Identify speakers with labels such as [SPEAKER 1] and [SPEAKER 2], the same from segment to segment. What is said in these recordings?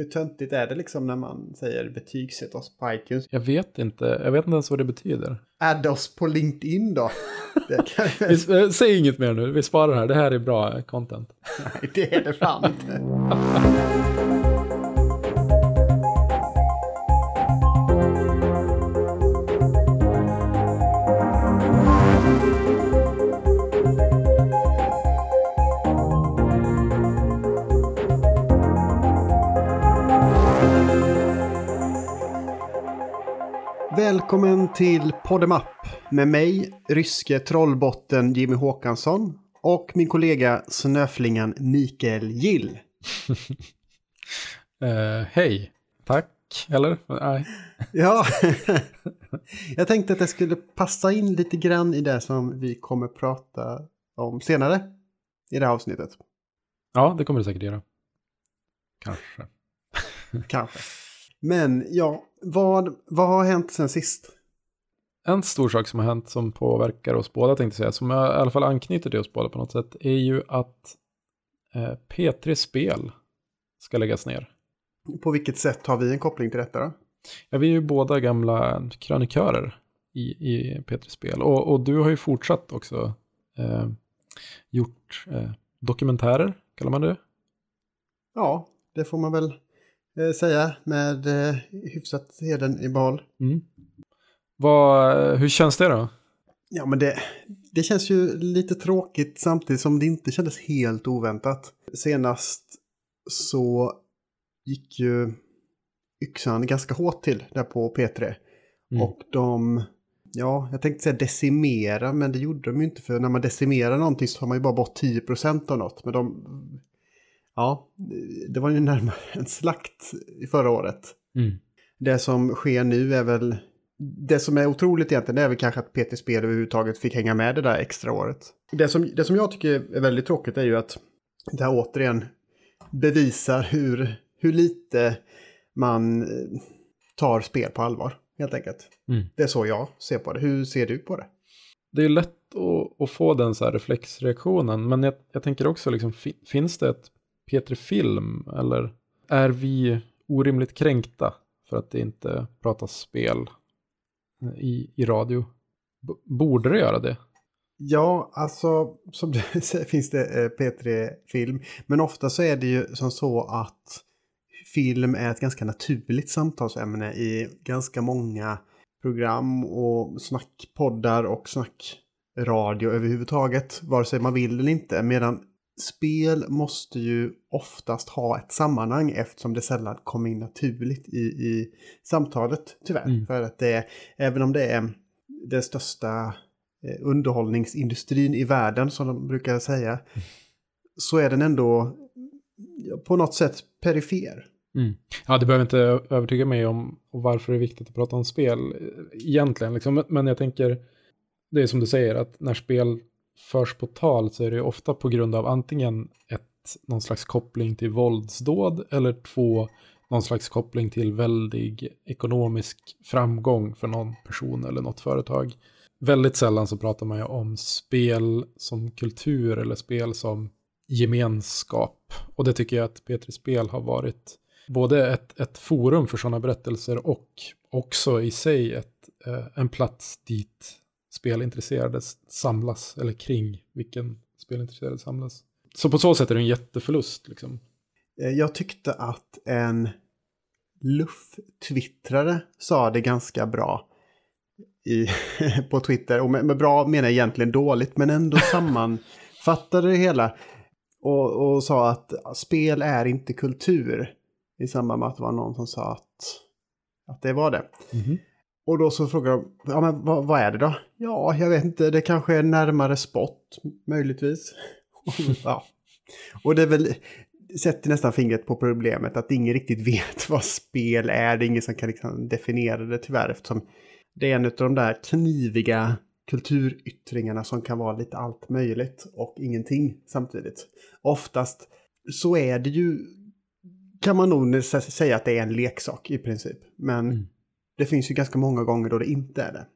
[SPEAKER 1] Hur töntigt är det liksom när man säger betygsätt oss på iTunes?
[SPEAKER 2] Jag vet inte. Jag vet inte ens vad det betyder.
[SPEAKER 1] Add oss på LinkedIn då.
[SPEAKER 2] Vi... Eh, säg inget mer nu. Vi sparar det här. Det här är bra content.
[SPEAKER 1] Nej, det är det fan inte. Välkommen till Podemap med mig, ryske trollbotten Jimmy Håkansson och min kollega snöflingan Mikael Gill.
[SPEAKER 2] uh, Hej, tack, eller? Nej.
[SPEAKER 1] ja, jag tänkte att jag skulle passa in lite grann i det som vi kommer prata om senare i det här avsnittet.
[SPEAKER 2] Ja, det kommer du säkert göra. Kanske.
[SPEAKER 1] Kanske. Men ja, vad, vad har hänt sen sist?
[SPEAKER 2] En stor sak som har hänt som påverkar oss båda tänkte jag säga, som jag, i alla fall anknyter till oss båda på något sätt, är ju att eh, P3 Spel ska läggas ner.
[SPEAKER 1] På vilket sätt har vi en koppling till detta då?
[SPEAKER 2] Ja, vi är ju båda gamla krönikörer i, i P3 Spel. Och, och du har ju fortsatt också eh, gjort eh, dokumentärer, kallar man det?
[SPEAKER 1] Ja, det får man väl eh, säga med eh, hyfsat heden i behåll. Mm.
[SPEAKER 2] Vad, hur känns det då?
[SPEAKER 1] Ja, men det, det känns ju lite tråkigt samtidigt som det inte kändes helt oväntat. Senast så gick ju yxan ganska hårt till där på P3. Mm. Och de, ja, jag tänkte säga decimera, men det gjorde de ju inte. För när man decimerar någonting så har man ju bara bort 10% av något. Men de ja, det var ju närmare en slakt förra året. Mm. Det som sker nu är väl, det som är otroligt egentligen det är väl kanske att PT Spel överhuvudtaget fick hänga med det där extra året. Det som, det som jag tycker är väldigt tråkigt är ju att det här återigen bevisar hur, hur lite man eh, tar spel på allvar, helt enkelt. Mm. Det är så jag ser på det. Hur ser du på det?
[SPEAKER 2] Det är lätt att, att få den så här reflexreaktionen, men jag, jag tänker också, liksom, finns det ett P3 Film? Eller är vi orimligt kränkta för att det inte pratas spel i, i radio? B borde det göra det?
[SPEAKER 1] Ja, alltså som du säger finns det eh, P3 Film. Men ofta så är det ju som så att film är ett ganska naturligt samtalsämne i ganska många program och snackpoddar och snackradio överhuvudtaget. Vare sig man vill eller inte. Medan spel måste ju oftast ha ett sammanhang eftersom det sällan kommer in naturligt i, i samtalet tyvärr. Mm. För att det även om det är den största eh, underhållningsindustrin i världen som de brukar säga, mm. så är den ändå på något sätt perifer.
[SPEAKER 2] Mm. Ja, det behöver inte övertyga mig om varför det är viktigt att prata om spel eh, egentligen. Liksom. Men jag tänker, det är som du säger, att när spel förs på tal så är det ofta på grund av antingen ett, någon slags koppling till våldsdåd eller två, någon slags koppling till väldig ekonomisk framgång för någon person eller något företag. Väldigt sällan så pratar man ju om spel som kultur eller spel som gemenskap. Och det tycker jag att P3 Spel har varit både ett, ett forum för sådana berättelser och också i sig ett, eh, en plats dit spelintresserade samlas, eller kring vilken spelintresserade samlas. Så på så sätt är det en jätteförlust. Liksom.
[SPEAKER 1] Eh, jag tyckte att en luff-twittrare sa det ganska bra i, på Twitter. Och med, med, bra menar jag egentligen dåligt, men ändå sammanfattade det hela. Och, och sa att spel är inte kultur. I samband med att det var någon som sa att, att det var det. Mm -hmm. Och då så frågar de, ja men vad, vad, är det då? Ja, jag vet inte, det kanske är närmare spott möjligtvis. ja. Och det är väl, sätter nästan fingret på problemet att ingen riktigt vet vad spel är. Det är ingen som kan liksom definiera det tyvärr eftersom det är en av de där kniviga kulturyttringarna som kan vara lite allt möjligt och ingenting samtidigt. Oftast så är det ju, kan man nog säga att det är en leksak i princip. Men mm det finns ju ganska många gånger då det inte är det.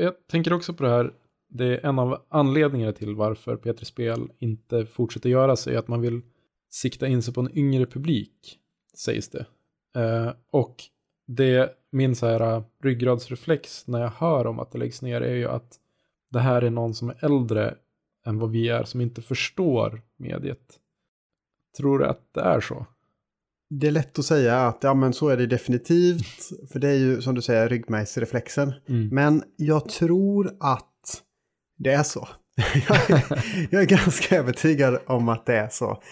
[SPEAKER 2] Jag tänker också på det här, det är en av anledningarna till varför P3 Spel inte fortsätter göra sig, att man vill sikta in sig på en yngre publik, sägs det. Eh, och det, min så här eh, ryggradsreflex när jag hör om att det läggs ner är ju att det här är någon som är äldre än vad vi är, som inte förstår mediet. Tror du att det är så?
[SPEAKER 1] Det är lätt att säga att ja, men så är det definitivt. För det är ju som du säger ryggmärgsreflexen.
[SPEAKER 2] Mm.
[SPEAKER 1] Men jag tror att det är så. jag, är, jag är ganska övertygad om att det är så.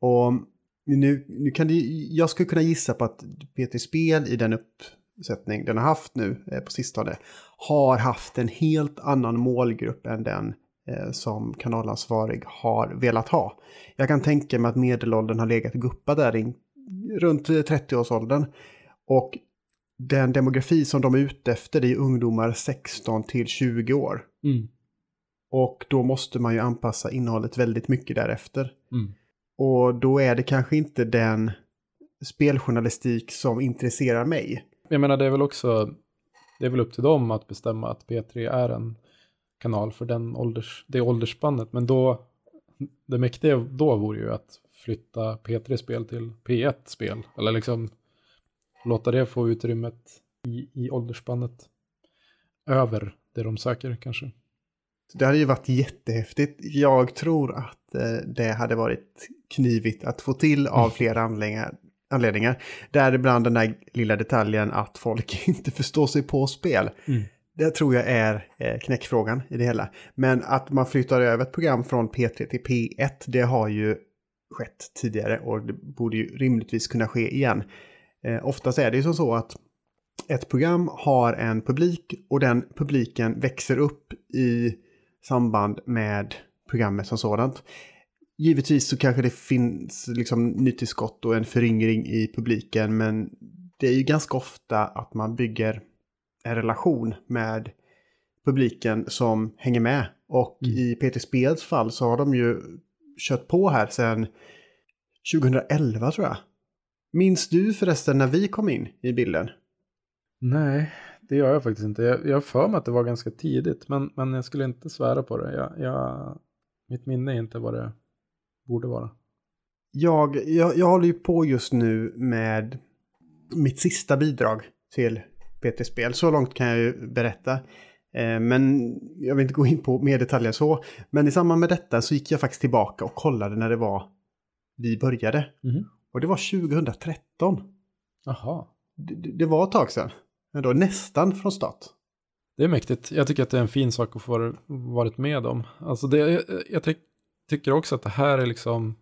[SPEAKER 1] Och nu, nu kan det, jag skulle kunna gissa på att PT Spel i den uppsättning den har haft nu eh, på sistone har haft en helt annan målgrupp än den eh, som kanalansvarig har velat ha. Jag kan tänka mig att medelåldern har legat guppa där runt 30-årsåldern. Och den demografi som de är ute efter är ungdomar 16 till 20 år.
[SPEAKER 2] Mm.
[SPEAKER 1] Och då måste man ju anpassa innehållet väldigt mycket därefter.
[SPEAKER 2] Mm.
[SPEAKER 1] Och då är det kanske inte den speljournalistik som intresserar mig.
[SPEAKER 2] Jag menar det är väl också, det är väl upp till dem att bestämma att P3 är en kanal för den ålders, det åldersspannet. Men då, det mäktiga då vore ju att flytta P3-spel till P1-spel. Eller liksom låta det få utrymmet i, i åldersspannet över det de söker kanske.
[SPEAKER 1] Det hade ju varit jättehäftigt. Jag tror att eh, det hade varit knivigt att få till av
[SPEAKER 2] Mm.
[SPEAKER 1] flera anledningar. anledningar. Däribland den där lilla detaljen att folk inte förstår sig på spel.
[SPEAKER 2] Mm.
[SPEAKER 1] Det tror jag är eh, knäckfrågan i det hela. Men att man flyttar över ett program från P3 till P1, det har ju skett tidigare och det borde ju rimligtvis kunna ske igen. Eh, oftast är det ju som så att ett program har en publik och den publiken växer upp i samband med programmet som sådant. Givetvis så kanske det finns liksom nytillskott och en föryngring i publiken men det är ju ganska ofta att man bygger en relation med publiken som hänger med. Och
[SPEAKER 2] Mm.
[SPEAKER 1] i Peter Spels fall så har de ju kört på här sedan 2011 tror jag. Minns du förresten när vi kom in i bilden?
[SPEAKER 2] Nej, det gör jag faktiskt inte. Jag, har för mig att det var ganska tidigt, men, men jag skulle inte svära på det. Jag, jag, mitt minne är inte vad det borde vara.
[SPEAKER 1] Jag, jag, jag håller ju på just nu med mitt sista bidrag till PT Spel. Så långt kan jag ju berätta. Eh, Men jag vill inte gå in på mer detaljer så. Men i samband med detta så gick jag faktiskt tillbaka och kollade när det var vi började.
[SPEAKER 2] Mhm.
[SPEAKER 1] Och det var 2013.
[SPEAKER 2] Jaha.
[SPEAKER 1] Det, det- det var ett tag sedan. Men då nästan från start.
[SPEAKER 2] Det är mäktigt. Jag tycker att det är en fin sak att få varit med om. Alltså det, jag, jag ty tycker också att det här är liksom,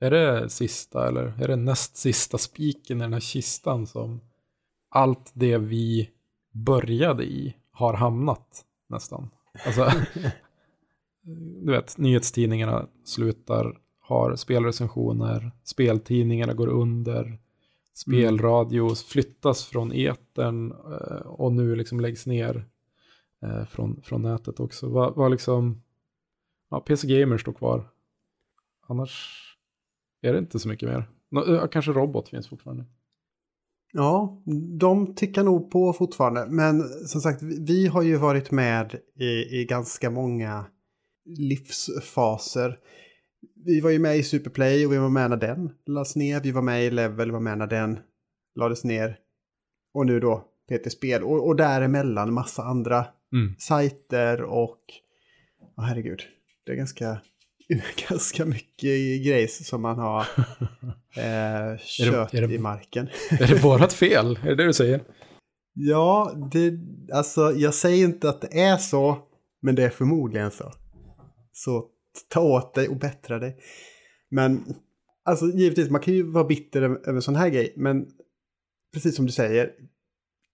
[SPEAKER 2] är det sista eller är det näst sista spiken i den här kistan som allt det vi började i har hamnat nästan. Alltså, du vet, nyhetstidningarna slutar, har spelrecensioner, speltidningarna går under, spelradio flyttas från etern eh, och nu liksom läggs ner eh, från, från nätet också. Vad vad liksom, ja, PC Gamer står kvar. Annars är det inte så mycket mer. Nå, eh, kanske Robot finns fortfarande.
[SPEAKER 1] Ja, de tickar nog på fortfarande. Men som sagt, vi- vi har ju varit med i, i ganska många livsfaser. Vi var ju med i Superplay och vi var med när den lades ner. Vi var med i Level, var med när den lades ner. Och nu då PT Spel. Och, och däremellan massa andra
[SPEAKER 2] Mm.
[SPEAKER 1] sajter och... Ja, herregud. Det är ganska, ganska mycket grejs som man har eh, kört
[SPEAKER 2] är det-
[SPEAKER 1] i marken.
[SPEAKER 2] Är det vårat fel? Är det det du säger?
[SPEAKER 1] Ja, det, alltså jag säger inte att det är så, men det är förmodligen så. Så ta åt dig och bättra dig. Men alltså givetvis, man kan ju vara bitter över över en sån här grej, men precis som du säger,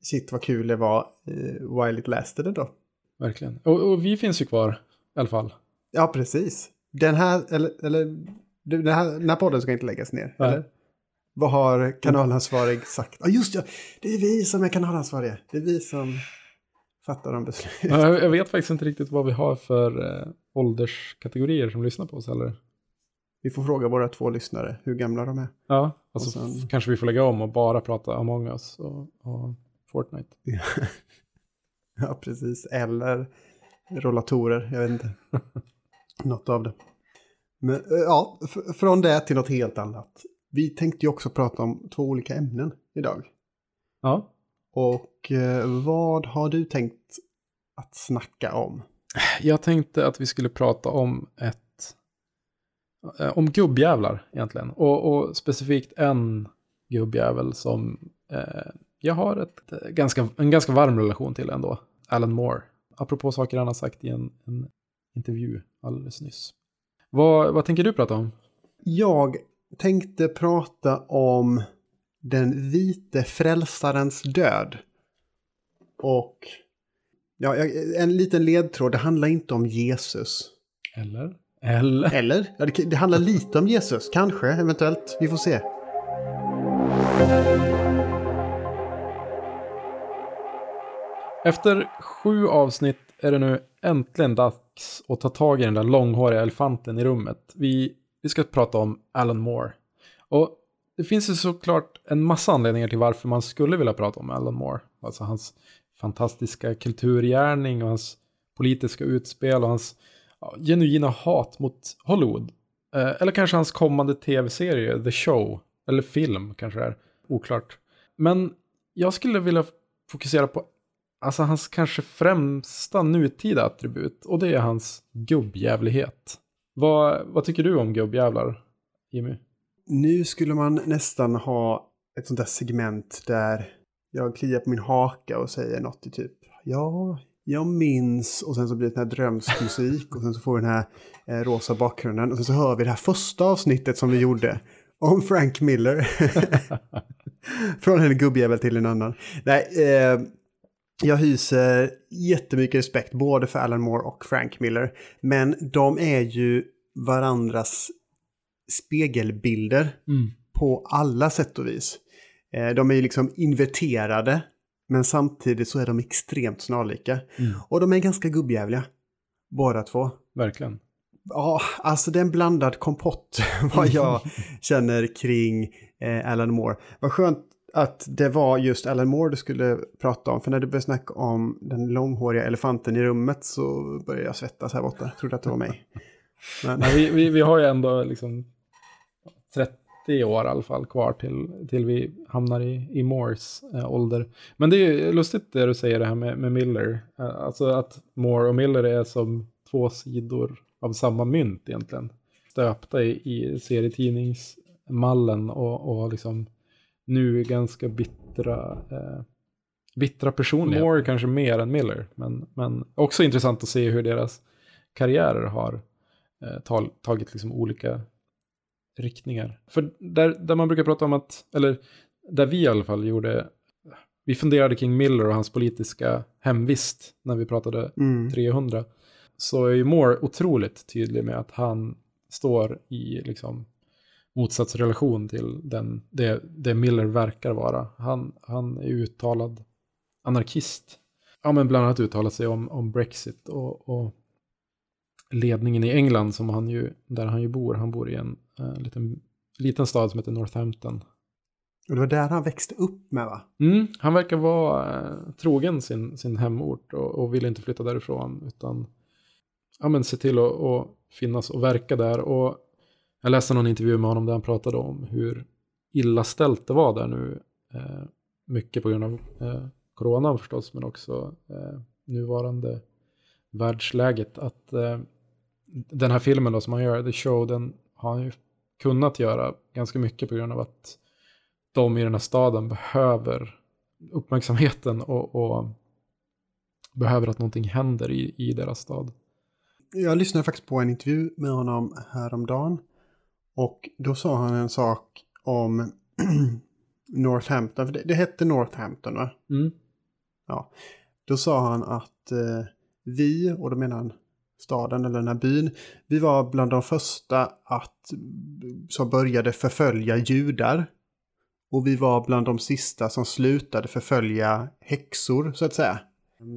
[SPEAKER 1] shit vad kul det var eh, while it lasted ändå.
[SPEAKER 2] Verkligen. Och, och vi finns ju kvar i alla fall.
[SPEAKER 1] Ja, precis. Den här, eller, eller den här, den här podden ska inte läggas ner,
[SPEAKER 2] Nej.
[SPEAKER 1] eller? Vad har kanalansvarig sagt? Ja, just ja, det är vi som är kanalansvariga. Det är vi som fattar de beslut.
[SPEAKER 2] Ja, Jag vet faktiskt inte riktigt vad vi har för eh, ålderskategorier som lyssnar på oss heller.
[SPEAKER 1] Vi får fråga våra två lyssnare hur gamla de är.
[SPEAKER 2] Ja, och så
[SPEAKER 1] Och sen-
[SPEAKER 2] kanske vi får lägga om och bara prata Among us och, och Fortnite.
[SPEAKER 1] Ja, precis. Eller rollatorer, jag vet inte. Något av det. Men eh, ja, från det till något helt annat. vi tänkte ju också prata om två olika ämnen idag.
[SPEAKER 2] Ja.
[SPEAKER 1] Och eh, vad har du tänkt att snacka om?
[SPEAKER 2] Jag tänkte att vi skulle prata om ett... eh, Om gubbjävlar egentligen. Och, och specifikt en gubbjävel som eh, jag har ett, ganska, en ganska varm relation till ändå. Alan Moore. Apropå saker han har sagt i en, en intervju alldeles nyss. Vad, vad tänker du prata om?
[SPEAKER 1] Jag tänkte prata om den vite frälsarens död. Och ja, en liten ledtråd, det handlar inte om Jesus.
[SPEAKER 2] Eller? Eller?
[SPEAKER 1] Eller? Ja, det, det handlar lite om Jesus, kanske, eventuellt. Vi får se.
[SPEAKER 2] Efter sju avsnitt är det nu äntligen dags att ta tag i den där långhåriga elefanten i rummet. Vi, vi ska prata om Alan Moore. Och det finns ju såklart en massa anledningar till varför man skulle vilja prata om Alan Moore. Alltså hans fantastiska kulturgärning och hans politiska utspel och hans ja, genuina hat mot Hollywood. Eh, eller kanske hans kommande tv-serie, The Show. Eller film kanske det är. Oklart. Men jag skulle vilja fokusera på alltså hans kanske främsta nutida attribut. Och det är hans gubbjävlighet. Vad, vad tycker du om gubbjävlar, Jimmy?
[SPEAKER 1] Nu skulle man nästan ha ett sånt där segment där jag kliar på min haka och säger något i typ ja, jag minns och sen så blir det den här drömsk musik och sen så får vi den här eh, rosa bakgrunden och sen så hör vi det här första avsnittet som vi gjorde om Frank Miller. Från en gubbjävel till en annan. Nej, eh, jag hyser jättemycket respekt både för Alan Moore och Frank Miller. Men de är ju varandras spegelbilder
[SPEAKER 2] Mm.
[SPEAKER 1] på alla sätt och vis. Eh, De är ju liksom inverterade, men samtidigt så är de extremt snarlika.
[SPEAKER 2] Mm.
[SPEAKER 1] Och de är ganska gubbjävliga, båda två.
[SPEAKER 2] Verkligen.
[SPEAKER 1] Ja, alltså det är en blandad kompott vad jag känner kring eh, Alan Moore. Vad skönt att det var just Alan Moore du skulle prata om. För när du började snacka om den långhåriga elefanten i rummet så började jag svettas här borta. Jag trodde att det var mig. Men,
[SPEAKER 2] Nej, vi, vi, vi har ju ändå liksom 30 år i alla fall kvar till, till vi hamnar i, i Moores eh, ålder. Men det är ju lustigt det du säger det här med, med Miller. Eh, alltså att Moore och Miller är som två sidor av samma mynt egentligen. Stöpta i, i serietidningsmallen och, och liksom nu ganska bittra, eh, bittra personligheter. Moore kanske mer än Miller, men, men också intressant att se hur deras karriärer har eh, tagit liksom olika riktningar. För där, där man brukar prata om att, eller där vi i alla fall gjorde, vi funderade kring Miller och hans politiska hemvist när vi pratade
[SPEAKER 1] mm.
[SPEAKER 2] 300, så är ju Moore otroligt tydlig med att han står i liksom motsatsrelation till den, det, det Miller verkar vara. Han, han är uttalad anarkist. Ja, men bland annat uttalat sig om, om Brexit och, och ledningen i England som han ju, där han ju bor. Han bor i en eh, liten, liten stad som heter Northampton.
[SPEAKER 1] Och det var där han växte upp med va?
[SPEAKER 2] Mm, han verkar vara eh, trogen sin, sin hemort och, och vill inte flytta därifrån utan ja, men se till att finnas och verka där. Och jag läste någon intervju med honom där han pratade om hur illa ställt det var där nu. Eh, mycket på grund av eh, coronan förstås, men också eh, nuvarande världsläget. Att eh, den här filmen då som han gör, The Show, den har han ju kunnat göra ganska mycket på grund av att de i den här staden behöver uppmärksamheten och, och behöver att någonting händer i, i deras stad.
[SPEAKER 1] Jag lyssnade faktiskt på en intervju med honom häromdagen. Och då sa han en sak om Northampton. För det, det hette Northampton va?
[SPEAKER 2] Mm.
[SPEAKER 1] Ja. Då sa han att eh, vi, och då menar han staden eller den här byn, vi var bland de första att, som började förfölja judar. Och vi var bland de sista som slutade förfölja häxor, så att säga.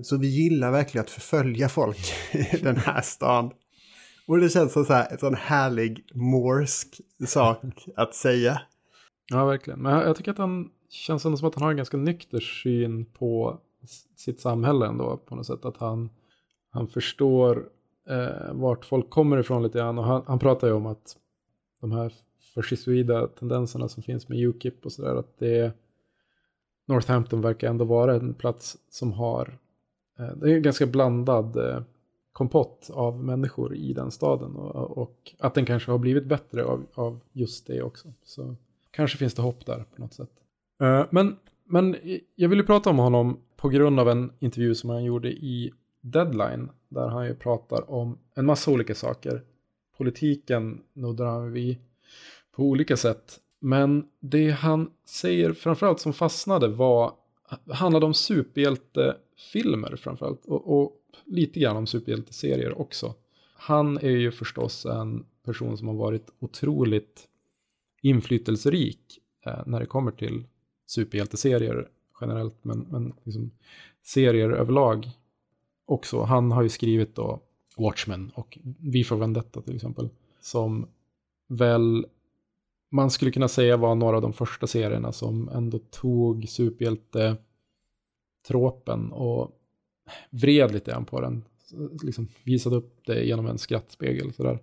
[SPEAKER 1] Så vi gillar verkligen att förfölja folk i den här stan. Och det känns som så här, en sån härlig morsk sak att säga.
[SPEAKER 2] Ja, verkligen. Men jag, tycker att han känns ändå som att han har en ganska nykter syn på sitt samhälle ändå på något sätt. Att han, han förstår eh, vart folk kommer ifrån lite grann. Och han, han pratar ju om att de här fascistoida tendenserna som finns med Ukip och sådär. Att det Northampton verkar ändå vara en plats som har, eh, det är en ganska blandad eh, kompott av människor i den staden. Och, och, att den kanske har blivit bättre av, av just det också. Så kanske finns det hopp där på något sätt. Eh, men, men jag vill ju prata om honom på grund av en intervju som han gjorde i Deadline. Där han ju pratar om en massa olika saker. Politiken nuddar han vid på olika sätt. Men det han säger framförallt som fastnade var handlade om superhjältefilmer framförallt. Och, och lite grann om superhjälteserier också. Han är ju förstås en person som har varit otroligt inflytelserik eh, när det kommer till superhjälteserier generellt, men, men liksom serier överlag också. Han har ju skrivit då Watchmen och Vi för Vendetta till exempel, som väl man skulle kunna säga var några av de första serierna som ändå tog superhjälte-tråpen och vred lite grann på den. Liksom visade upp det genom en skrattspegel. Sådär.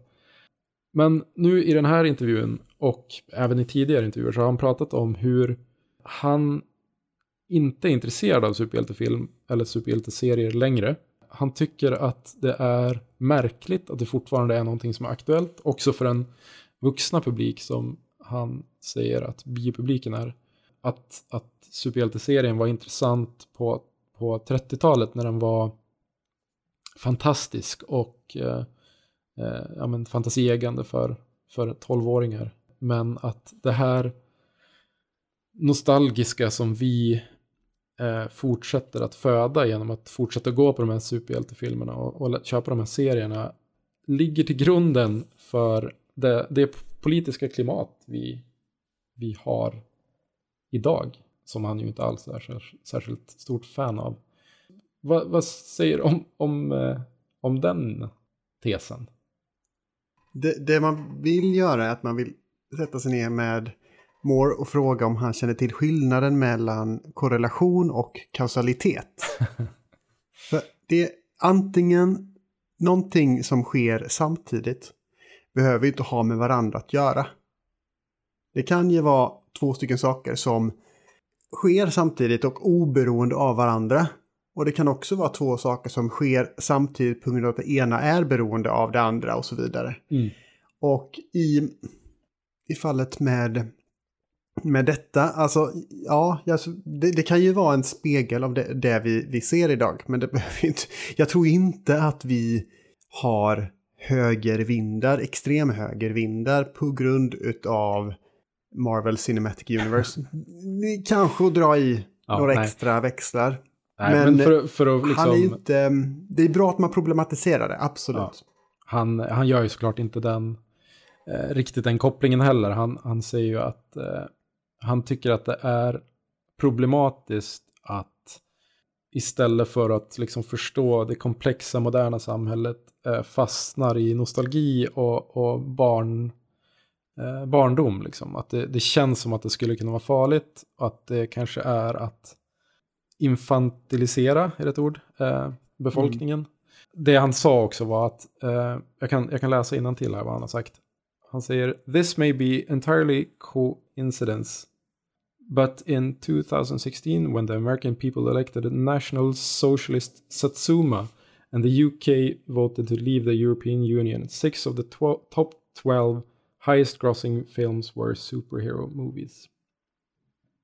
[SPEAKER 2] Men nu i den här intervjun och även i tidigare intervjuer så har han pratat om hur han inte är intresserad av superhjältefilm eller superhjälteserier längre. Han tycker att det är märkligt att det fortfarande är någonting som är aktuellt, också för en vuxna publik som han säger att biopubliken är. Att, att superhjälteserien var intressant på på 30-talet när den var fantastisk och eh, eh, ja, men fantasieggande för, för 12-åringar. Men att det här nostalgiska som vi eh, fortsätter att föda genom att fortsätta gå på de här superhjältefilmerna och, och köpa de här serierna ligger till grunden för det, det politiska klimat vi, vi har idag som han ju inte alls är särskilt stort fan av. Va, vad säger du om, om, eh, om den tesen?
[SPEAKER 1] Det, det, man vill göra är att man vill sätta sig ner med Moore och fråga om han känner till skillnaden mellan korrelation och kausalitet. För det är antingen någonting som sker samtidigt behöver inte ha med varandra att göra. Det kan ju vara två stycken saker som sker samtidigt och oberoende av varandra. Och det kan också vara två saker som sker samtidigt på grund av att det ena är beroende av det andra och så vidare.
[SPEAKER 2] Mm.
[SPEAKER 1] Och i, i fallet med, med detta, alltså ja, alltså, det, det kan ju vara en spegel av det, det vi, vi ser idag. Men det behöver inte, jag tror inte att vi har högervindar, extremhögervindar på grund utav Marvel Cinematic Universe. Kanske att dra i ja, några nej. extra växlar.
[SPEAKER 2] Nej, men, men för, för att liksom...
[SPEAKER 1] han är inte, det är bra att man problematiserar det, absolut. Ja.
[SPEAKER 2] Han, han gör ju såklart inte den, eh, riktigt den kopplingen heller. Han, han säger ju att eh, han tycker att det är problematiskt att istället för att liksom förstå det komplexa moderna samhället eh, fastnar i nostalgi och, och barn eh, barndom. Liksom. Att det, det, känns som att det skulle kunna vara farligt. Och att det kanske är att infantilisera, är det ett ord, eh, befolkningen. Mm. Det han sa också var att, eh, jag, kan, jag kan läsa till här vad han har sagt. Han säger, this may be entirely coincidence. But in 2016, when the American people elected a national socialist Satsuma and the UK voted to leave the European Union, six of the top 12 highest grossing films were superhero movies.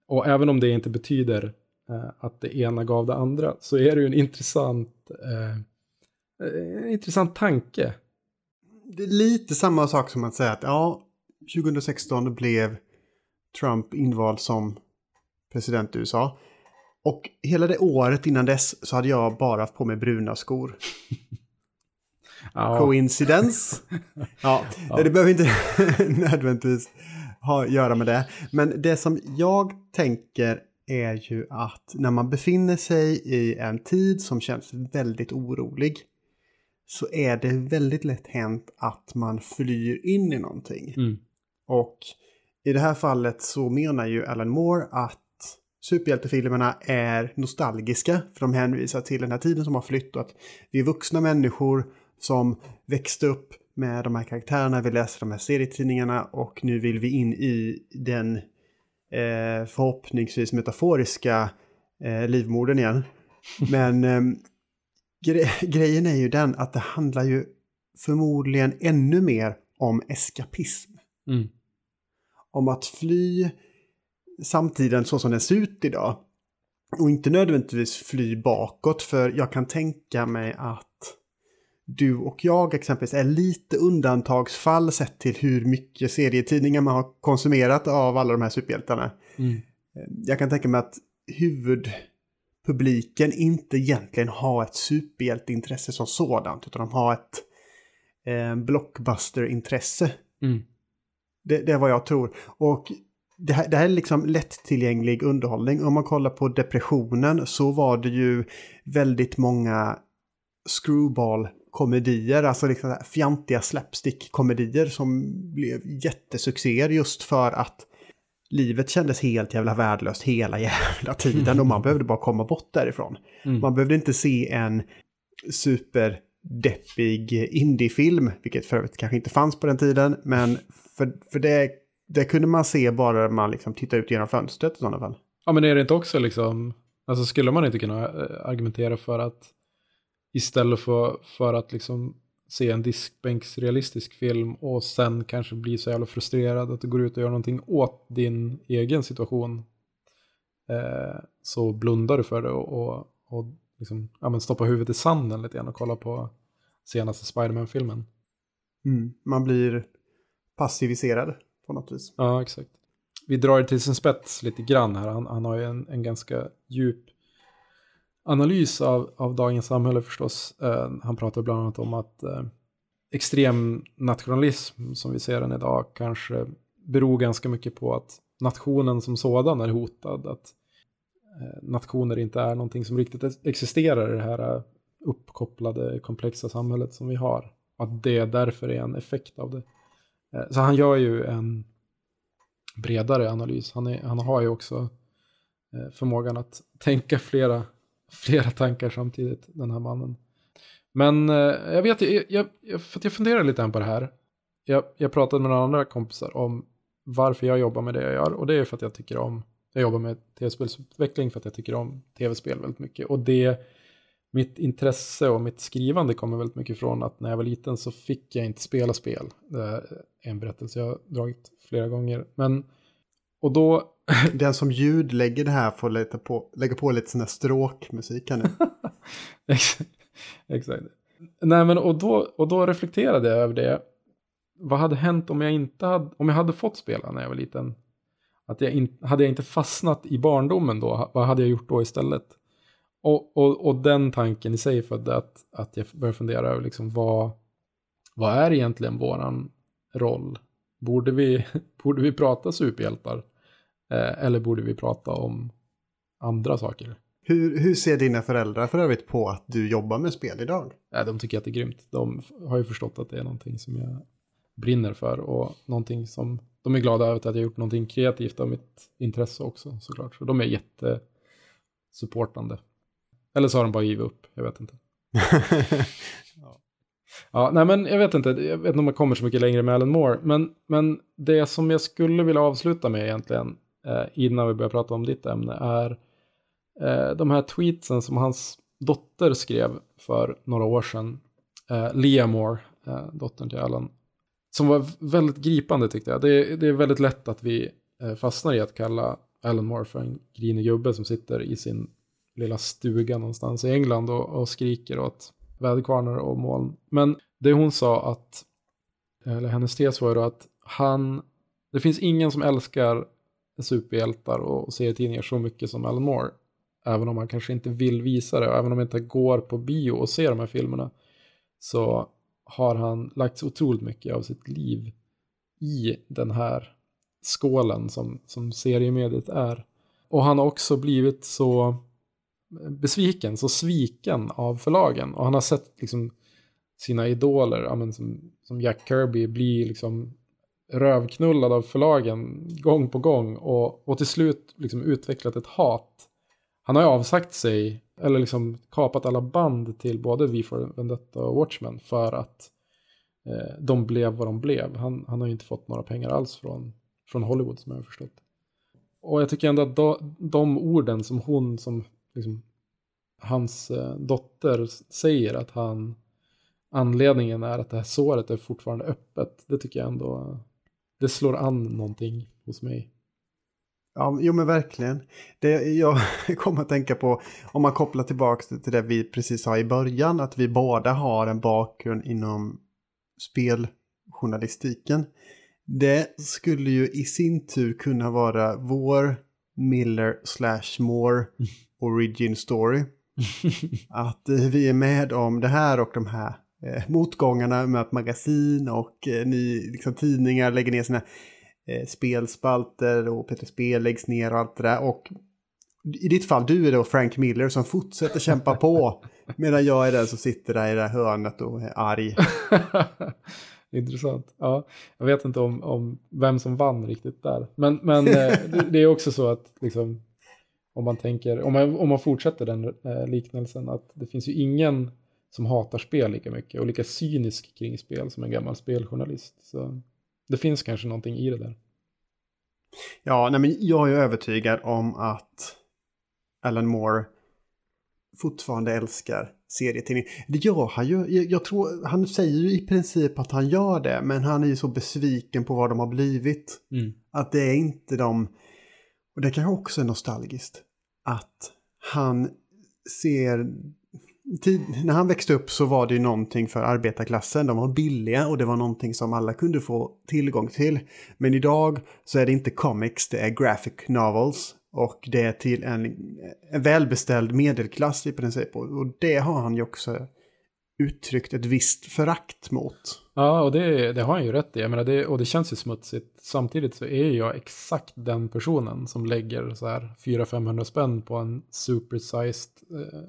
[SPEAKER 2] Och även om det inte betyder eh, att det ena gav det andra så är det ju en intressant, eh, en intressant tanke.
[SPEAKER 1] Det är lite samma sak som att säga att ja, 2016 blev Trump invald som president i USA. Och hela det året innan dess så hade jag bara haft på mig bruna skor. Ja. Coincidence? Ja, ja, det behöver inte nödvändigtvis ha, göra med det. Men det som jag tänker är ju att när man befinner sig i en tid som känns väldigt orolig så är det väldigt lätt hänt att man flyr in i någonting.
[SPEAKER 2] Mm.
[SPEAKER 1] Och i det här fallet så menar ju Alan Moore att superhjältefilmerna är nostalgiska för de hänvisar till den här tiden som har flytt och att vi är vuxna människor som växte upp med de här karaktärerna, vi läser de här serietidningarna och nu vill vi in i den eh, förhoppningsvis metaforiska eh, livmodern igen. Men eh, gre grejen är ju den att det handlar ju förmodligen ännu mer om eskapism.
[SPEAKER 2] Mm.
[SPEAKER 1] Om att fly samtiden så som den ser ut idag. Och inte nödvändigtvis fly bakåt, för jag kan tänka mig att du och jag exempelvis är lite undantagsfall sett till hur mycket serietidningar man har konsumerat av alla de här superhjältarna.
[SPEAKER 2] Mm.
[SPEAKER 1] Jag kan tänka mig att huvudpubliken inte egentligen har ett superhjälteintresse som sådant, utan de har ett eh, blockbuster-intresse.
[SPEAKER 2] Mm.
[SPEAKER 1] Det, det är vad jag tror. Och det här, det här är liksom lättillgänglig underhållning. Om man kollar på depressionen så var det ju väldigt många screwball-komedier, alltså liksom fjantiga slapstick-komedier som blev jättesuccéer just för att livet kändes helt jävla värdelöst hela jävla tiden och man behövde bara komma bort därifrån.
[SPEAKER 2] Mm.
[SPEAKER 1] Man behövde inte se en superdeppig indiefilm, vilket för övrigt kanske inte fanns på den tiden, men för, för det, det kunde man se bara när man liksom tittade ut genom fönstret i sådana fall.
[SPEAKER 2] Ja, men är det inte också liksom, alltså skulle man inte kunna eh, argumentera för att istället för, för att liksom se en diskbänksrealistisk film och sen kanske bli så jävla frustrerad att du går ut och gör någonting åt din egen situation eh, så blundar du för det och, och, och liksom, ja, men stoppa huvudet i sanden lite grann och kolla på senaste Spiderman-filmen.
[SPEAKER 1] Man blir passiviserad på något vis.
[SPEAKER 2] Ja, exakt. Vi drar det till sin spets lite grann här. Han, han har ju en, en ganska djup analys av, av dagens samhälle förstås. Eh, han pratar bland annat om att eh, extrem nationalism som vi ser den idag kanske beror ganska mycket på att nationen som sådan är hotad. Att eh, nationer inte är någonting som riktigt existerar i det här eh, uppkopplade komplexa samhället som vi har. Att det därför är en effekt av det. Eh, Så han gör ju en bredare analys. Han, är, han har ju också eh, förmågan att tänka flera, flera tankar samtidigt, den här mannen. Men eh, jag vet, jag, jag, jag, för att jag funderar lite på det här. Jag, jag pratade med några andra kompisar om varför jag jobbar med det jag gör. Och det är för att jag tycker om, jag jobbar med tv-spelsutveckling för att jag tycker om tv-spel väldigt mycket. Och det, mitt intresse och mitt skrivande kommer väldigt mycket från att när jag var liten så fick jag inte spela spel. Det är en berättelse jag har dragit flera gånger. Men, och då,
[SPEAKER 1] Den som ljudlägger det här får lägga på, lägga på lite sån här stråkmusik här nu.
[SPEAKER 2] Exakt. Exakt. Nej, men och då, och då reflekterade jag över det. Vad hade hänt om jag inte hade, om jag hade fått spela när jag var liten? Att jag in, hade jag inte fastnat i barndomen då, vad hade jag gjort då istället? Och, och, och den tanken i sig födde att, att jag började fundera över liksom vad, vad är egentligen våran roll? Borde vi, borde vi prata superhjältar? Eh, eller borde vi prata om andra saker?
[SPEAKER 1] Hur, hur ser dina föräldrar för övrigt på att du jobbar med spel idag?
[SPEAKER 2] De tycker att det är grymt. De har ju förstått att det är någonting som jag brinner för och någonting som de är glada över att jag har gjort någonting kreativt av mitt intresse också såklart. Så de är jättesupportande. Eller så har de bara givit upp, jag vet inte. Ja, nej men jag vet inte, jag vet inte om jag kommer så mycket längre med Alan Moore. Men, men det som jag skulle vilja avsluta med egentligen, Eh, innan vi börjar prata om ditt ämne, är eh, de här tweetsen som hans dotter skrev för några år sedan. Eh, Moore, eh, dottern till Alan. Som var väldigt gripande tyckte jag. Det, det är väldigt lätt att vi eh, fastnar i att kalla Alan Moore för en grinig gubbe som sitter i sin lilla stuga någonstans i England och, och skriker åt väderkvarnar och moln. Men det hon sa att, eller hennes tes var ju då att han, det finns ingen som älskar superhjältar och serietidningar så mycket som Alan Moore. Även om man kanske inte vill visa det och även om man inte går på bio och ser de här filmerna. Så har han lagt så otroligt mycket av sitt liv i den här skålen som, som seriemediet är. Och han har också blivit så besviken, så sviken av förlagen. Och han har sett liksom sina idoler, ja, men som, som Jack Kirby, bli liksom rövknullad av förlagen gång på gång. Och, och till slut liksom utvecklat ett hat. Han har ju avsagt sig, eller liksom kapat alla band till både V for Vendetta och Watchmen för att eh, de blev vad de blev. Han, han har ju inte fått några pengar alls från, från Hollywood som jag har förstått. Och jag tycker ändå att de, de orden som hon, som liksom, hans eh, dotter säger att han, anledningen är att det här såret är fortfarande öppet. Det tycker jag ändå, det slår an någonting hos mig.
[SPEAKER 1] Ja, jo men verkligen. Det jag kommer att tänka på, om man kopplar tillbaka till det vi precis sa i början, att vi båda har en bakgrund inom speljournalistiken. Det skulle ju i sin tur kunna vara vår Miller slash Moore origin story. att eh, vi är med om det här och de här eh, motgångarna med att magasin och eh, ni, liksom, tidningar lägger ner sina eh, spelspalter och Peter Spel läggs ner och allt det där. Och i ditt fall, du är då Frank Miller som fortsätter kämpa på. medan jag är den som sitter där i det här hörnet och är arg.
[SPEAKER 2] Intressant. Ja, jag vet inte om, om vem som vann riktigt där. Men, men eh, det, det är också så att liksom, om man tänker, om man, om man fortsätter den eh, liknelsen, att det finns ju ingen som hatar spel lika mycket och lika cynisk kring spel som en gammal speljournalist. Så det finns kanske någonting i det där.
[SPEAKER 1] Ja, nej, men jag är övertygad om att Alan Moore fortfarande älskar serietidning. Det gör han ju. Jag, tror, han säger ju i princip att han gör det, men han är ju så besviken på vad de har blivit. Mm. Att det är inte de... Och det kanske också är nostalgiskt. Att han ser tid, när han växte upp så var det ju någonting för arbetarklassen. De var billiga och det var någonting som alla kunde få tillgång till. Men idag så är det inte comics, det är graphic novels. Och det är till en, en välbeställd medelklass i princip. Och det har han ju också uttryckt ett visst förakt mot.
[SPEAKER 2] Ja, och det, det har han ju rätt i. Jag menar det, och det känns ju smutsigt. Samtidigt så är jag exakt den personen som lägger så här 400-500 spänn på en supersized eh,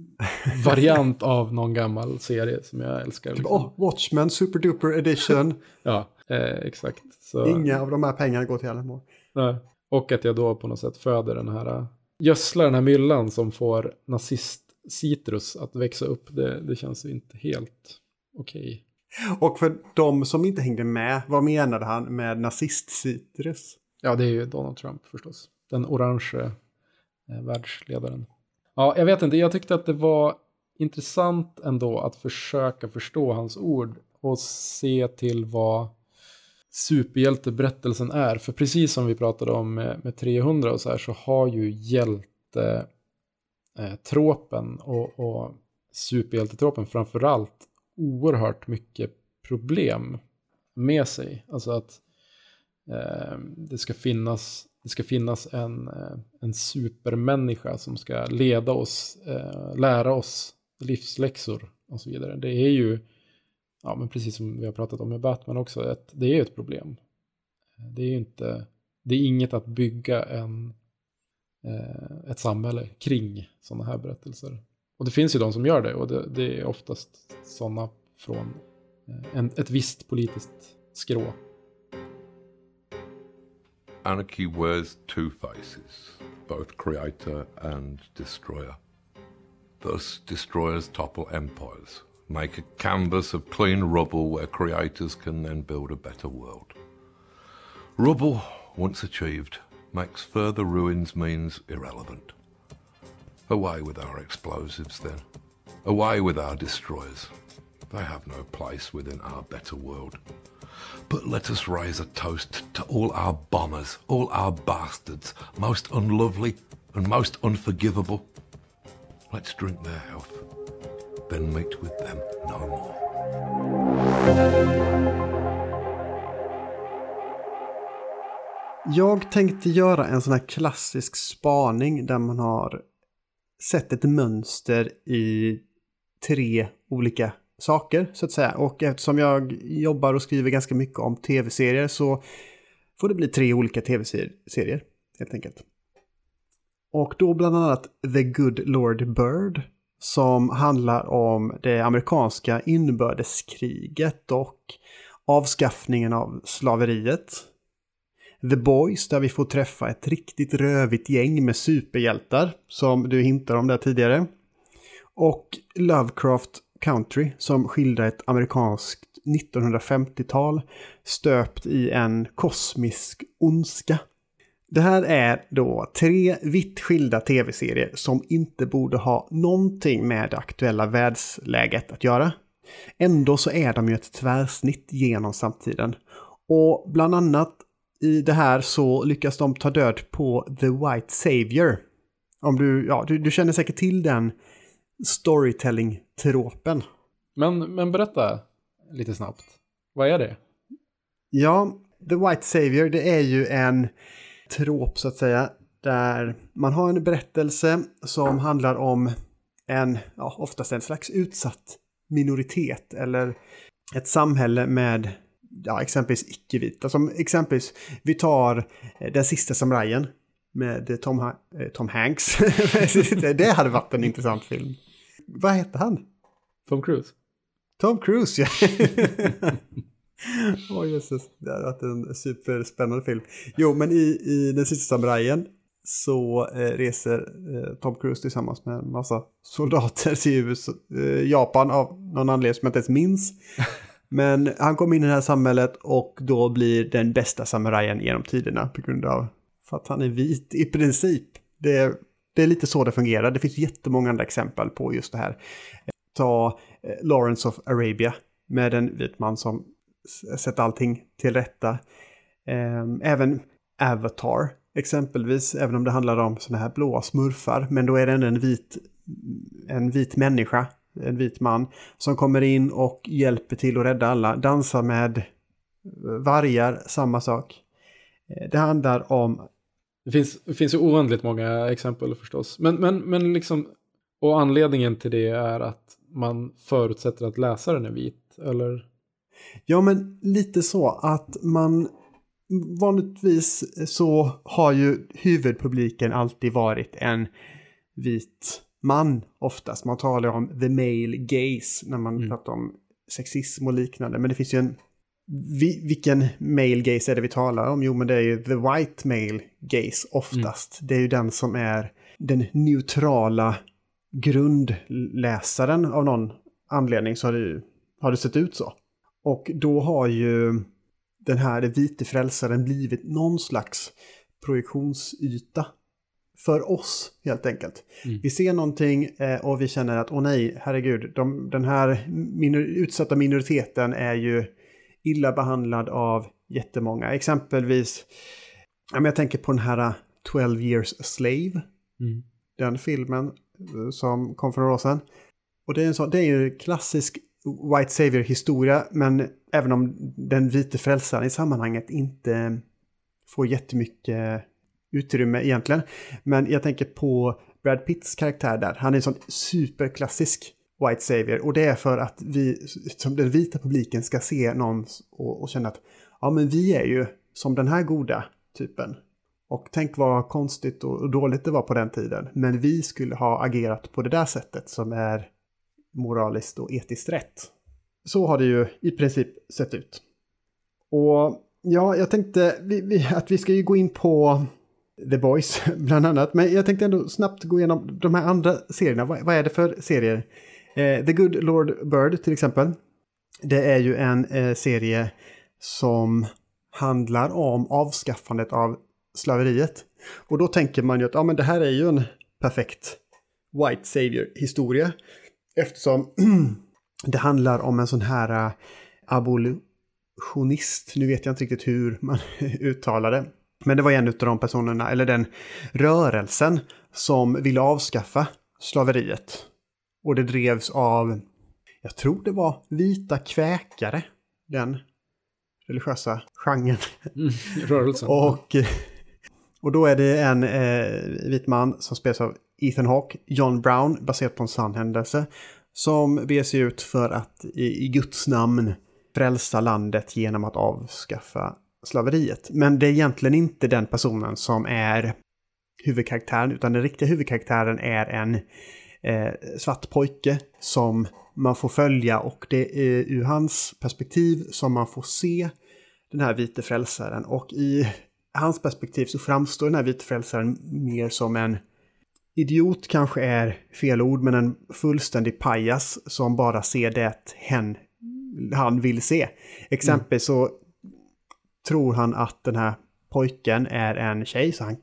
[SPEAKER 2] variant av någon gammal serie som jag älskar.
[SPEAKER 1] Typ, liksom. oh, Watchmen Super Duper Edition.
[SPEAKER 2] ja, eh, exakt.
[SPEAKER 1] Så... Inga av de här pengarna går till Alan
[SPEAKER 2] Nej. Och att jag då på något sätt föder den här, eh, gödslar den här myllan som får nazist-citrus att växa upp. Det, det känns ju inte helt okej. Okay.
[SPEAKER 1] Och för de som inte hängde med, vad menade han med nazist-citrus?
[SPEAKER 2] Ja, det är ju Donald Trump förstås. Den orange eh, världsledaren. Ja, jag vet inte, jag tyckte att det var intressant ändå att försöka förstå hans ord och se till vad superhjälteberättelsen är. För precis som vi pratade om med, med 300 och så här så har ju hjältetropen eh, och, och superhjältetropen framförallt oerhört mycket problem med sig. Alltså att eh, det ska finnas det ska finnas en, eh, en supermänniska som ska leda oss, eh, lära oss livsläxor och så vidare. Det är ju, ja men precis som vi har pratat om med Batman också, att det är ju ett problem. Eh, det är ju inte, det är inget att bygga en, ett samhälle kring sådana här berättelser. Och det finns ju de som gör det och det, det är oftast sådana från en, ett visst politiskt skrå.
[SPEAKER 3] Anarchy wears two faces, both creator and destroyer. Thus, destroyers topple empires, make a canvas of clean rubble where creators can then build a better world. Rubble, once achieved, makes further ruins means irrelevant. Away with our explosives then. Away with our destroyers. They have no place within our better world. But let us raise a toast to all our bombers, all our bastards, most unlovely and most unforgivable. Let's drink their health, then meet with them no more.
[SPEAKER 1] Jag tänkte göra en sån här klassisk spaning där man har sett ett mönster i tre olika saker så att säga. Och eftersom jag jobbar och skriver ganska mycket om tv-serier så får det bli tre olika tv-serier helt enkelt. Och då bland annat The Good Lord Bird som handlar om det amerikanska inbördeskriget och avskaffningen av slaveriet. The Boys där vi får träffa ett riktigt rövigt gäng med superhjältar som du hintade om där tidigare. Och Lovecraft Country som skildrar ett amerikanskt 1950-tal stöpt i en kosmisk ondska. Det här är då tre vitt skilda tv-serier som inte borde ha någonting med det aktuella världsläget att göra. Ändå så är de ju ett tvärsnitt genom samtiden. Och bland annat i det här så lyckas de ta död på The White Savior. Om du, ja, du, du känner säkert till den storytelling-tropen.
[SPEAKER 2] Men, men berätta lite snabbt. Vad är det?
[SPEAKER 1] Ja, The White Savior det är ju en trop så att säga. Där man har en berättelse som handlar om en, ja, oftast en slags utsatt minoritet eller ett samhälle med ja, exempelvis icke-vita. Som exempelvis, vi tar eh, Den sista samurajen med Tom, ha eh, Tom Hanks. det hade varit en intressant film. Vad hette han?
[SPEAKER 2] Tom Cruise.
[SPEAKER 1] Tom Cruise, ja. Åh oh, jösses, det hade varit en superspännande film. Jo, men i, i Den sista samurajen så eh, reser eh, Tom Cruise tillsammans med en massa soldater till USA, eh, Japan av någon anledning som jag inte ens minns. Men han kommer in i det här samhället och då blir den bästa samurajen genom tiderna på grund av för att han är vit i princip. Det, det är lite så det fungerar. Det finns jättemånga andra exempel på just det här. Ta eh, Lawrence of Arabia med en vit man som sätter allting till rätta. Ehm, även Avatar exempelvis, även om det handlar om sådana här blåa smurfar. Men då är det ändå en vit, en vit människa en vit man, som kommer in och hjälper till att rädda alla. Dansar med vargar, samma sak. Eh, det handlar om...
[SPEAKER 2] Det finns, det finns ju oändligt många exempel förstås. Men, men, men liksom, och anledningen till det är att man förutsätter att läsaren är vit, eller?
[SPEAKER 1] Ja, men lite så att man vanligtvis så har ju huvudpubliken alltid varit en vit man oftast. Man talar om the male gaze när man mm. pratar om sexism och liknande. Men det finns ju en... Vi, vilken male gaze är det vi talar om? Jo, men det är ju the white male gaze oftast. Mm. Det är ju den som är den neutrala grundläsaren av någon anledning så har det, har det sett ut så. Och då har ju den här vite frälsaren blivit någon slags projektionsyta för oss helt enkelt. Mm. Vi ser någonting eh, och vi känner att åh nej, herregud, de, den här minor utsatta minoriteten är ju illa behandlad av jättemånga. Exempelvis, jag tänker på den här 12 uh, years a slave. Mm. Den filmen uh, som kom för några år sedan. Och det är, en sån, det är ju klassisk White Savior-historia, men även om den vite frälsaren i sammanhanget inte får jättemycket utrymme egentligen. Men jag tänker på Brad Pitts karaktär där. Han är en sån superklassisk White Savior. Och det är för att vi, som den vita publiken, ska se någon och, och känna att ja, men vi är ju som den här goda typen. Och tänk vad konstigt och dåligt det var på den tiden. Men vi skulle ha agerat på det där sättet som är moraliskt och etiskt rätt. Så har det ju i princip sett ut. Och ja, jag tänkte vi, vi, att vi ska ju gå in på The Boys bland annat. Men jag tänkte ändå snabbt gå igenom de här andra serierna. Vad, vad är det för serier? Eh, The Good Lord Bird till exempel. Det är ju en eh, serie som handlar om avskaffandet av slaveriet. Och då tänker man ju att ja, men det här är ju en perfekt White Savior-historia. Eftersom det handlar om en sån här uh, abolitionist. Nu vet jag inte riktigt hur man uttalar det. Men det var en av de personerna, eller den rörelsen, som ville avskaffa slaveriet. Och det drevs av, jag tror det var vita kväkare, den religiösa genren.
[SPEAKER 2] Mm, rörelsen.
[SPEAKER 1] och, och då är det en eh, vit man som spelas av Ethan Hawke, John Brown, baserat på en sann händelse, som beger sig ut för att i, i Guds namn frälsa landet genom att avskaffa slaveriet. Men det är egentligen inte den personen som är huvudkaraktären, utan den riktiga huvudkaraktären är en eh, svart pojke som man får följa och det är ur hans perspektiv som man får se den här vite frälsaren. Och i hans perspektiv så framstår den här vite frälsaren mer som en idiot kanske är fel ord, men en fullständig pajas som bara ser det hen han vill se. Exempelvis så tror han att den här pojken är en tjej, så han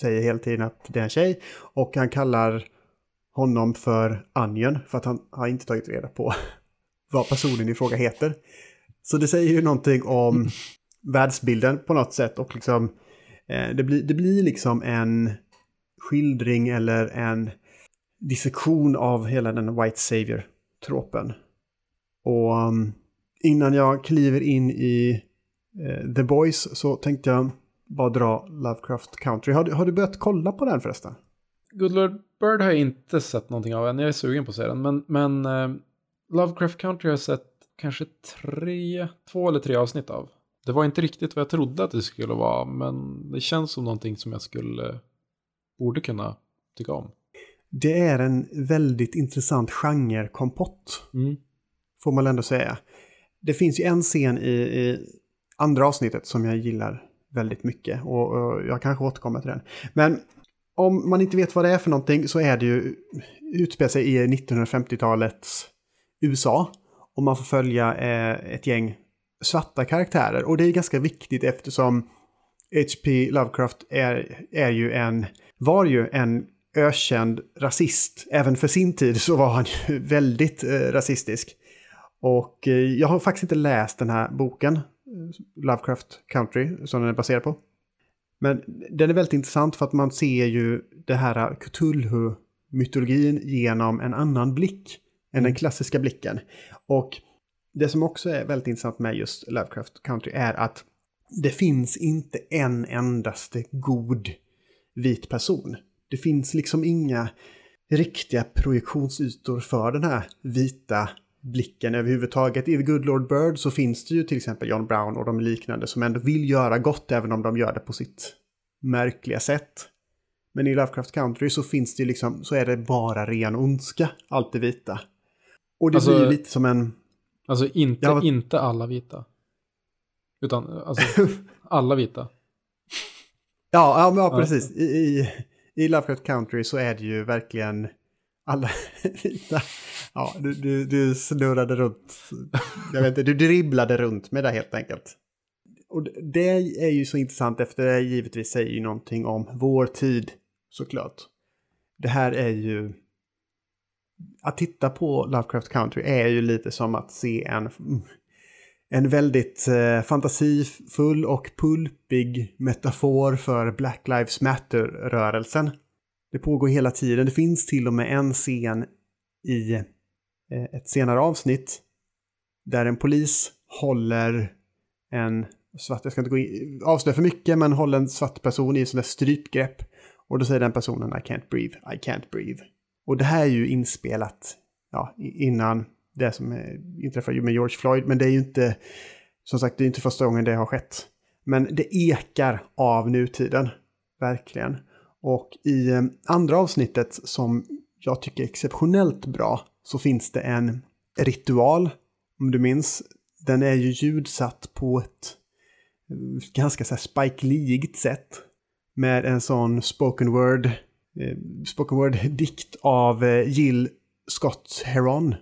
[SPEAKER 1] säger hela tiden att det är en tjej. Och han kallar honom för Onion, för att han har inte tagit reda på vad personen i fråga heter. Så det säger ju någonting om mm. världsbilden på något sätt och liksom eh, det, blir, det blir liksom en skildring eller en dissektion av hela den White Savior-tropen. Och um, innan jag kliver in i uh, The Boys så tänkte jag bara dra Lovecraft Country. Har du, har du börjat kolla på den förresten?
[SPEAKER 2] Good Lord Bird har jag inte sett någonting av än. Jag är sugen på att se den. Men, men uh, Lovecraft Country har jag sett kanske tre, två eller tre avsnitt av. Det var inte riktigt vad jag trodde att det skulle vara. Men det känns som någonting som jag skulle, borde kunna tycka om.
[SPEAKER 1] Det är en väldigt intressant genrekompott. Mm. Får man ändå säga. Det finns ju en scen i, i andra avsnittet som jag gillar väldigt mycket. Och, och, jag kanske återkommer till den. Men om man inte vet vad det är för någonting så är det ju utspelar sig i 1950-talets USA. Och man får följa eh, ett gäng svarta karaktärer. Och det är ganska viktigt eftersom H.P. Lovecraft är, är ju en, var ju en ökänd rasist. Även för sin tid så var han ju väldigt eh, rasistisk. Och eh, jag har faktiskt inte läst den här boken, Lovecraft Country, som den är baserad på. Men den är väldigt intressant för att man ser ju det här Cthulhu-mytologin genom en annan blick än den mm. klassiska blicken. Och det som också är väldigt intressant med just Lovecraft Country är att det finns inte en endaste god vit person. Det finns liksom inga riktiga projektionsytor för den här vita blicken överhuvudtaget. I The Good Lord Bird så finns det ju till exempel John Brown och de liknande som ändå vill göra gott även om de gör det på sitt märkliga sätt. Men i Lovecraft Country så finns det ju liksom, så är det bara ren ondska, allt det vita. Och det alltså, blir lite som en...
[SPEAKER 2] Alltså inte, ja, inte alla vita. Utan alltså alla vita.
[SPEAKER 1] Ja, ja, ja precis. I, i, I Lovecraft Country så är det ju verkligen alla vita. Ja, du, du, du snurrade runt. Jag vet inte, du dribblade runt med det helt enkelt. Och det är ju så intressant efter det givetvis säger ju någonting om vår tid såklart. Det här är ju... Att titta på Lovecraft Country är ju lite som att se en, en väldigt eh, fantasifull och pulpig metafor för Black Lives Matter-rörelsen. Det pågår hela tiden. Det finns till och med en scen i eh, ett senare avsnitt där en polis håller en svart, jag ska inte gå in, avslöja för mycket, men håller en svart person i en sån där strypgrepp. Och då säger den personen I can't breathe, I can't breathe. Och det här är ju inspelat ja, innan det som eh, inträffar med George Floyd, men det är ju inte, som sagt, det är inte första gången det har skett. Men det ekar av nutiden, verkligen. Och i eh, andra avsnittet som jag tycker är exceptionellt bra så finns det en ritual, om du minns. Den är ju ljudsatt på ett eh, ganska så här Spike League sätt. Med en sån spoken word, eh, spoken word-dikt av eh, Jill Scott Heron.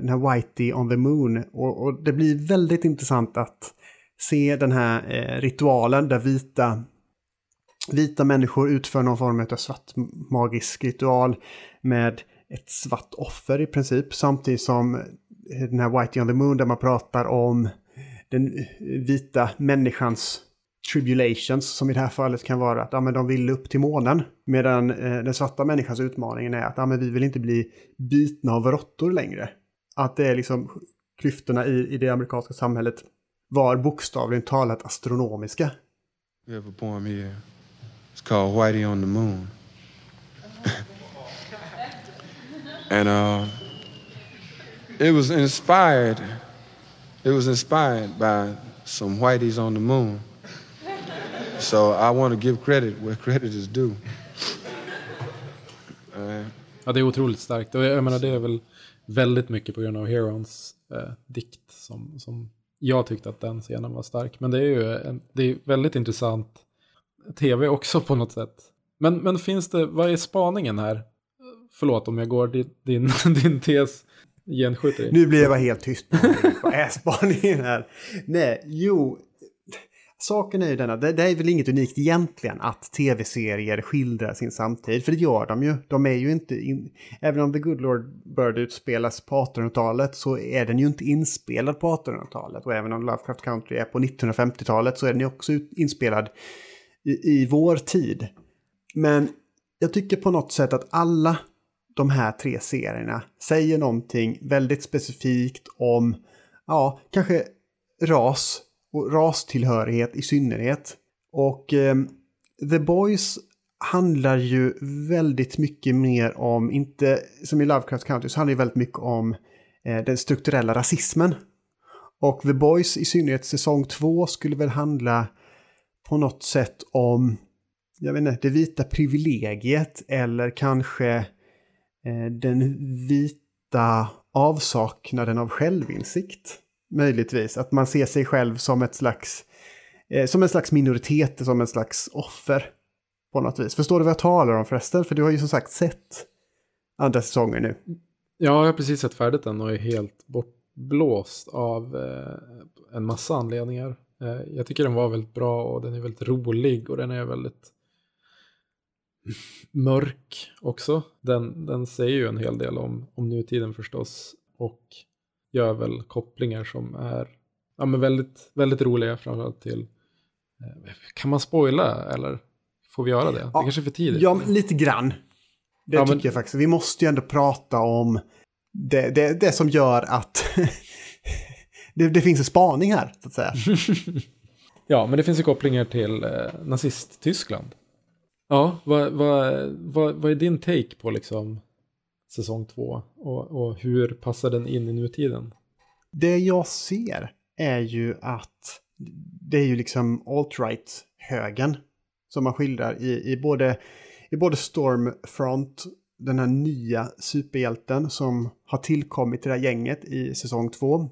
[SPEAKER 1] Den här Whitey on the Moon. Och, och det blir väldigt intressant att se den här ritualen där vita vita människor utför någon form av svart magisk ritual med ett svart offer i princip. Samtidigt som eh, den här Whitey on the Moon där man pratar om den eh, vita människans tribulations som i det här fallet kan vara att ja, men de vill upp till månen. Medan eh, den svarta människans utmaning är att ja, men vi vill inte bli bitna av råttor längre. Att det är liksom klyftorna i, i det amerikanska samhället var bokstavligen talat astronomiska. Vi have på poem. It's called Whitey on the Moon. and uh, it was inspired. It was inspired by some Whiteys on the Moon. So I want to give credit where credit is due.
[SPEAKER 2] Uh, ja, det är otroligt starkt. Och jag menar, det är väl väldigt mycket på grund av Herons eh, dikt som, som jag tyckte att den scenen var stark. Men det är ju en, det är väldigt intressant tv också på något sätt. Men, men finns det, vad är spaningen här? Förlåt om jag går din, din, din tes genskjuter.
[SPEAKER 1] Nu blir jag bara helt tyst på spaningen här. Nej, jo. Saken är ju denna, det, det är väl inget unikt egentligen att tv-serier skildrar sin samtid, för det gör de ju. De är ju inte, in, även om The Good Lord Bird utspelas på 1800-talet så är den ju inte inspelad på 1800-talet. Och även om Lovecraft Country är på 1950-talet så är den ju också inspelad i, i vår tid. Men jag tycker på något sätt att alla de här tre serierna säger någonting väldigt specifikt om, ja, kanske ras och rastillhörighet i synnerhet. Och eh, The Boys handlar ju väldigt mycket mer om, inte som i Lovecraft County, så handlar det väldigt mycket om eh, den strukturella rasismen. Och The Boys, i synnerhet säsong två, skulle väl handla på något sätt om, jag vet inte, det vita privilegiet eller kanske eh, den vita avsaknaden av självinsikt. Möjligtvis, att man ser sig själv som ett slags, eh, som en slags minoritet, som en slags offer. På något vis. Förstår du vad jag talar om förresten? För du har ju som sagt sett andra säsonger nu.
[SPEAKER 2] Ja, jag har precis sett färdigt den och är helt bortblåst av eh, en massa anledningar. Eh, jag tycker den var väldigt bra och den är väldigt rolig och den är väldigt mörk också. Den, den säger ju en hel del om, om nutiden förstås och gör väl kopplingar som är ja, men väldigt, väldigt roliga framförallt till eh, kan man spoila eller får vi göra det? Ja, det kanske är för tidigt.
[SPEAKER 1] Ja, lite grann. Det ja, tycker men... jag faktiskt. Vi måste ju ändå prata om det, det, det som gör att det, det, finns en spaning här, så att säga.
[SPEAKER 2] ja, men det finns ju kopplingar till eh, nazist-Tyskland. Ja, vad, vad, vad, vad är din take på liksom säsong två? Och, och hur passar den in i nutiden?
[SPEAKER 1] Det jag ser är ju att det är ju liksom alt-right-högen som man skildrar i, i, både, i både Stormfront, den här nya superhjälten som har tillkommit till det här gänget i säsong två,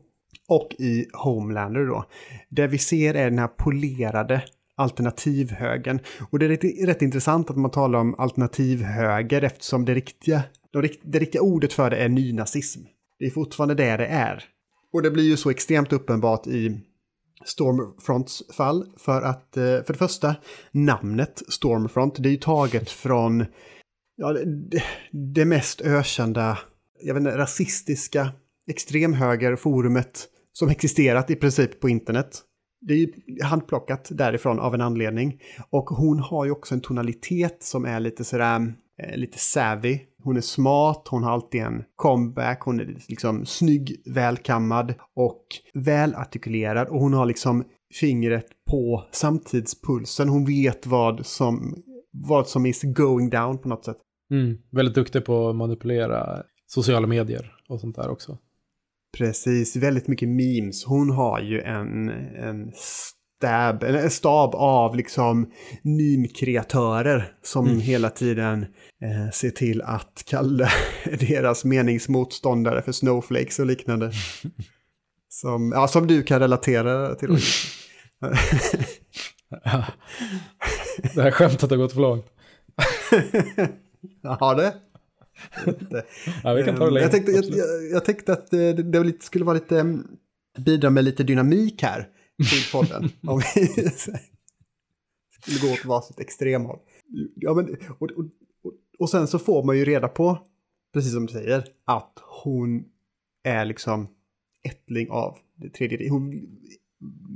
[SPEAKER 1] och i Homelander då. Det vi ser är den här polerade alternativhögen. Och det är rätt, rätt intressant att man talar om alternativhöger eftersom det riktiga det riktiga ordet för det är nynazism. Det är fortfarande det det är. Och det blir ju så extremt uppenbart i Stormfronts fall för att, eh, för det första, namnet Stormfront, det är ju taget från ja, det, det mest ökända, jag vet inte, rasistiska extremhögerforumet som existerat i princip på internet. Det är ju handplockat därifrån av en anledning. Och hon har ju också en tonalitet som är lite sådär, eh, lite savvy. Hon är smart, hon har alltid en comeback, hon är liksom snygg, välkammad och välartikulerad. Och hon har liksom fingret på samtidspulsen. Hon vet vad som, vad som is going down på något sätt.
[SPEAKER 2] Mm, väldigt duktig på att manipulera sociala medier och sånt där också.
[SPEAKER 1] Precis, väldigt mycket memes. Hon har ju en, en stab, en stab av liksom meme-kreatörer som mm. hela tiden eh, ser till att kalla deras meningsmotståndare för snowflakes och liknande. som, ja, som du kan relatera till.
[SPEAKER 2] det här skämtet har gått för långt.
[SPEAKER 1] Ja, det?
[SPEAKER 2] Ja, vi kan ta det längre.
[SPEAKER 1] Jag tänkte, jag, jag, jag tänkte att det, det lite, skulle vara lite, mm, bidra med lite dynamik här till podden. om vi skulle gå åt varsitt extremhåll. Ja, men, och, och, och, sen så får man ju reda på, precis som du säger, att hon är liksom ättling av det tredje riket. Hon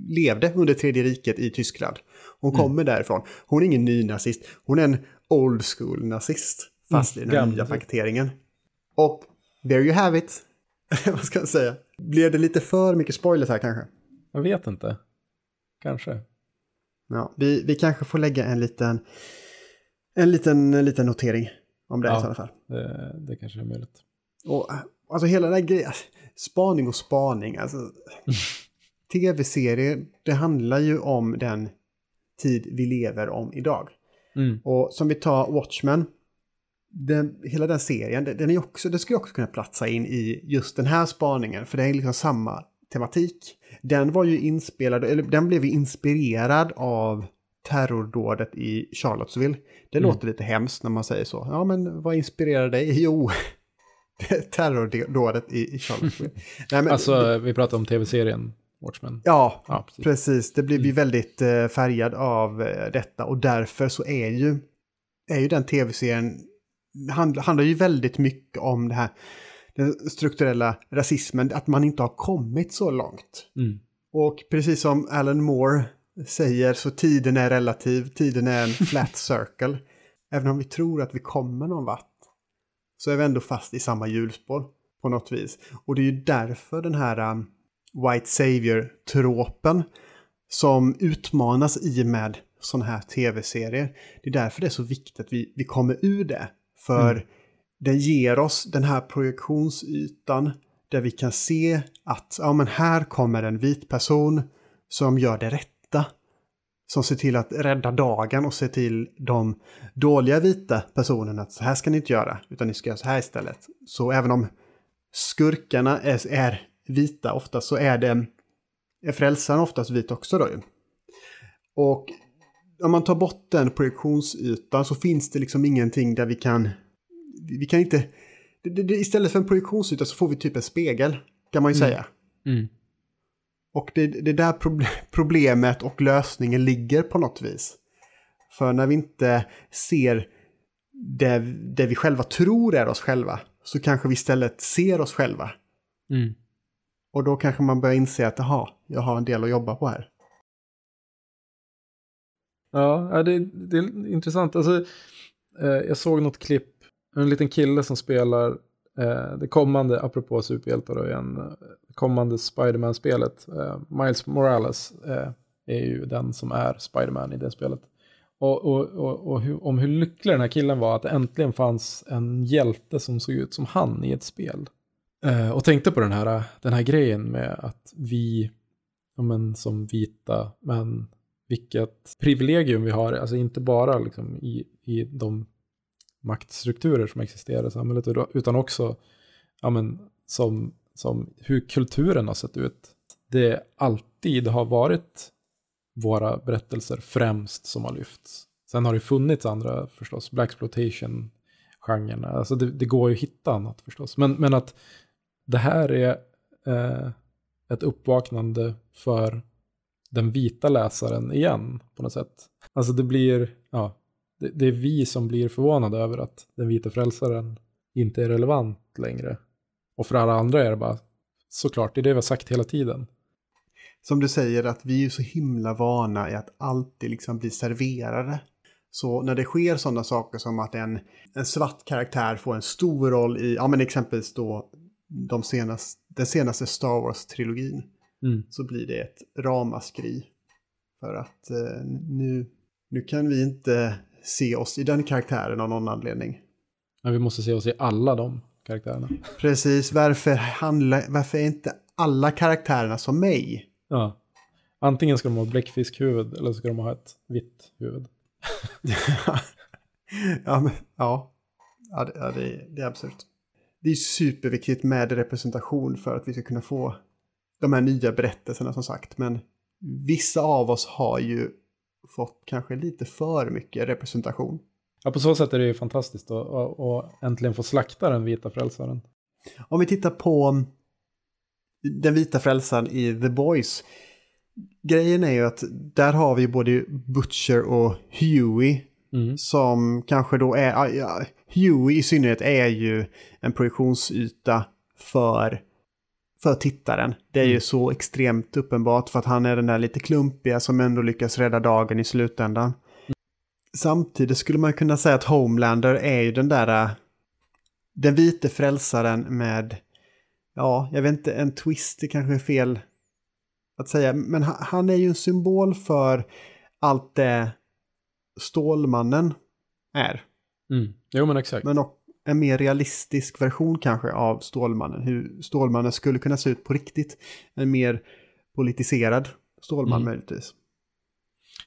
[SPEAKER 1] levde under tredje riket i Tyskland. Hon mm. kommer därifrån. Hon är ingen nynazist, hon är en old school nazist. Fast i den nya paketeringen. Och there you have it. Vad ska jag säga? Blev det lite för mycket spoilers här kanske?
[SPEAKER 2] Jag vet inte. Kanske.
[SPEAKER 1] Ja, vi, vi kanske får lägga en liten, en liten, en liten notering om det ja, i alla fall.
[SPEAKER 2] Det, det kanske är möjligt.
[SPEAKER 1] Och alltså hela den här grejen, spaning och spaning, alltså. Tv-serier, det handlar ju om den tid vi lever om idag. Mm. Och som vi tar Watchmen, den, hela den serien, den, är också, den skulle också kunna platsa in i just den här spaningen, för det är liksom samma tematik. Den var ju inspelad, eller den blev ju inspirerad av terrordådet i Charlottesville. Det mm. låter lite hemskt när man säger så. Ja, men vad inspirerade dig? Jo, terrordådet i, Charlottesville. Nej, men,
[SPEAKER 2] Alltså, vi pratar om tv-serien Watchmen.
[SPEAKER 1] ja,
[SPEAKER 2] Ja, precis.
[SPEAKER 1] precis. Det blir vi väldigt eh, färgad av eh, detta och därför så är ju, är ju den tv-serien, hand, handlar ju väldigt mycket om det här, den strukturella rasismen, att man inte har kommit så långt.
[SPEAKER 2] Mm.
[SPEAKER 1] Och precis som Alan Moore säger så tiden är relativ, tiden är en flat circle. Även om vi tror att vi kommer någon vart så är vi ändå fast i samma hjulspår på något vis. Och det är ju därför den här um, White Savior-tråpen som utmanas i och med sådana här tv-serier. Det är därför det är så viktigt att vi, vi kommer ur det. För
[SPEAKER 2] Mm.
[SPEAKER 1] den ger oss den här projektionsytan där vi kan se att ja, men här kommer en vit person som gör det rätta. Som ser till att rädda dagen och se till de dåliga vita personerna att så här ska ni inte göra, utan ni ska göra så här istället. Så även om skurkarna är, är vita ofta så är det är frälsaren oftast vit också då ju. Och om man tar bort den projektionsytan så finns det liksom ingenting där vi kan... Vi kan inte... Det, det, istället för en projektionsyta så får vi typ en spegel, kan man ju säga.
[SPEAKER 2] Mm.
[SPEAKER 1] Och det, är där proble- problemet och lösningen ligger på något vis. För när vi inte ser det, det vi själva tror är oss själva så kanske vi istället ser oss själva.
[SPEAKER 2] Mm.
[SPEAKER 1] Och då kanske man börjar inse att jaha, jag har en del att jobba på här.
[SPEAKER 2] Ja, det, det är intressant. Alltså, eh, jag såg något klipp, en liten kille som spelar eh, det kommande, apropå superhjältar då igen, eh, kommande Spiderman-spelet. Miles Morales är ju den som är Spiderman i det spelet. Och, och, och, och hur, om hur lycklig den här killen var att det äntligen fanns en hjälte som såg ut som han i ett spel. Eh, och tänkte på den här, den här grejen med att vi, ja, men, som vita män vilket privilegium vi har, alltså inte bara liksom i, i de maktstrukturer som existerar i samhället, utan också ja, men, som, som hur kulturen har sett ut. Det alltid har varit våra berättelser främst som har lyfts. Sen har det funnits andra förstås, blaxploitation genren alltså det, det går ju att hitta annat förstås. Men, men att det här är eh, ett uppvaknande för den vita läsaren igen på något sätt. Alltså det blir, ja, det, det är vi som blir förvånade över att den vita frälsaren inte är relevant längre. Och för alla andra är det bara, såklart, det är det vi har sagt hela tiden.
[SPEAKER 1] Som du säger att vi är så himla vana i att alltid liksom bli serverade. Så när det sker sådana saker som att en, en svart karaktär får en stor roll i, ja men exempelvis då de senaste, den senaste Star Wars-trilogin.
[SPEAKER 2] Mm.
[SPEAKER 1] så blir det ett ramaskri. För att eh, nu, nu kan vi inte se oss i den karaktären av någon anledning.
[SPEAKER 2] Men vi måste se oss i alla de karaktärerna.
[SPEAKER 1] Precis, varför, handla, varför är inte alla karaktärerna som mig?
[SPEAKER 2] Ja. Antingen ska de ha bläckfiskhuvud eller ska de ha ett vitt huvud.
[SPEAKER 1] ja, men, ja. ja, det, ja det, det är absurt. Det är superviktigt med representation för att vi ska kunna få de här nya berättelserna som sagt. Men vissa av oss har ju fått kanske lite för mycket representation.
[SPEAKER 2] Ja, på så sätt är det ju fantastiskt att, äntligen få slakta den vita frälsaren.
[SPEAKER 1] Om vi tittar på den vita frälsaren i The Boys. Grejen är ju att där har vi både Butcher och Huey
[SPEAKER 2] Mm.
[SPEAKER 1] som kanske då är, ja, Huey i synnerhet är ju en projektionsyta för, för tittaren. Det är ju
[SPEAKER 2] Mm.
[SPEAKER 1] så extremt uppenbart för att han är den där lite klumpiga som ändå lyckas rädda dagen i slutändan. Samtidigt skulle man kunna säga att Homelander är ju den där, äh, den vite frälsaren med, ja, jag vet inte, en twist, det kanske är fel att säga, men han, är ju en symbol för allt det Stålmannen är.
[SPEAKER 2] Mm. Jo, men exakt.
[SPEAKER 1] Men en mer realistisk version kanske av Stålmannen. Hur Stålmannen skulle kunna se ut på riktigt. En mer politiserad Stålman
[SPEAKER 2] Mm.
[SPEAKER 1] möjligtvis.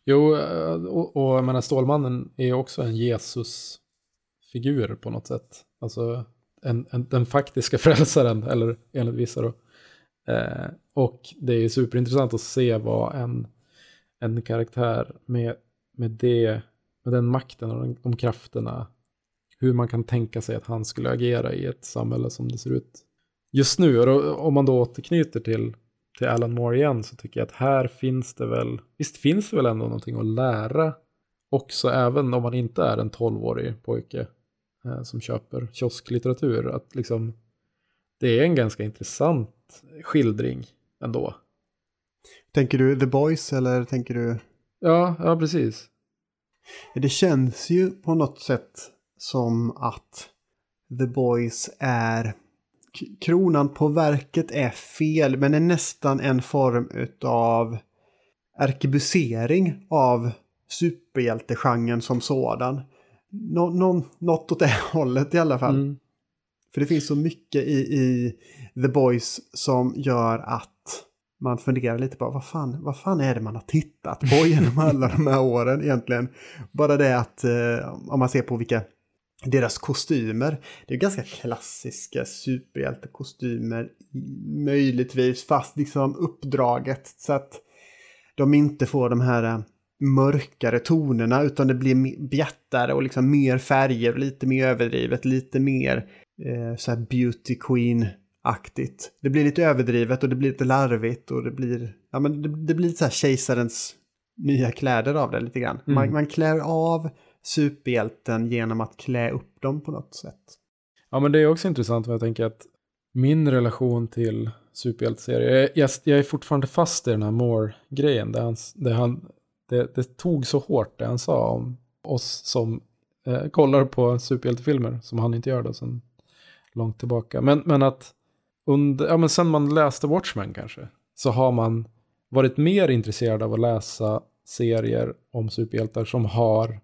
[SPEAKER 2] Jo, eh, och, och jag menar Stålmannen är också en Jesus-figur på något sätt. Alltså en, en, den faktiska frälsaren, eller enligt vissa då. Eh, och det är superintressant att se vad en, en karaktär med, med, det, med den makten och de, de krafterna, hur man kan tänka sig att han skulle agera i ett samhälle som det ser ut just nu. Och om man då återknyter till, till Alan Moore igen så tycker jag att här finns det väl, visst finns det väl ändå någonting att lära också även om man inte är en 12-årig pojke eh, som köper kiosklitteratur. Att liksom, det är en ganska intressant skildring ändå.
[SPEAKER 1] Tänker du The Boys eller tänker du?
[SPEAKER 2] Ja, ja precis.
[SPEAKER 1] Det känns ju på något sätt som att The Boys är kronan på verket är fel men är nästan en form av arkebusering av superhjältegenren som sådan. Nå, nå, något åt det hållet i alla fall. Mm. För det finns så mycket i, i The Boys som gör att man funderar lite på vad fan, vad fan är det man har tittat på genom alla de här åren egentligen. Bara det att eh, om man ser på vilka deras kostymer. Det är ganska klassiska superhjältekostymer möjligtvis fast liksom uppdraget så att de inte får de här eh, mörkare tonerna utan det blir bjärtare och liksom mer färger, lite mer överdrivet, lite mer eh, så här beauty queen-aktigt. Det blir lite överdrivet och det blir lite larvigt och det blir, ja men det, det blir lite så här kejsarens nya kläder av det lite grann. Mm. Man, man klär av superhjälten genom att klä upp dem på något sätt.
[SPEAKER 2] Ja men det är också intressant för jag tänker att min relation till superhjälteserier, jag, jag, är fortfarande fast i den här Moore-grejen där han, där han det, det, tog så hårt det han sa om oss som eh, kollar på superhjältefilmer, som han inte gör då sen långt tillbaka. Men, men att under, ja, men sen man läste Watchmen kanske, så har man varit mer intresserad av att läsa serier om superhjältar som har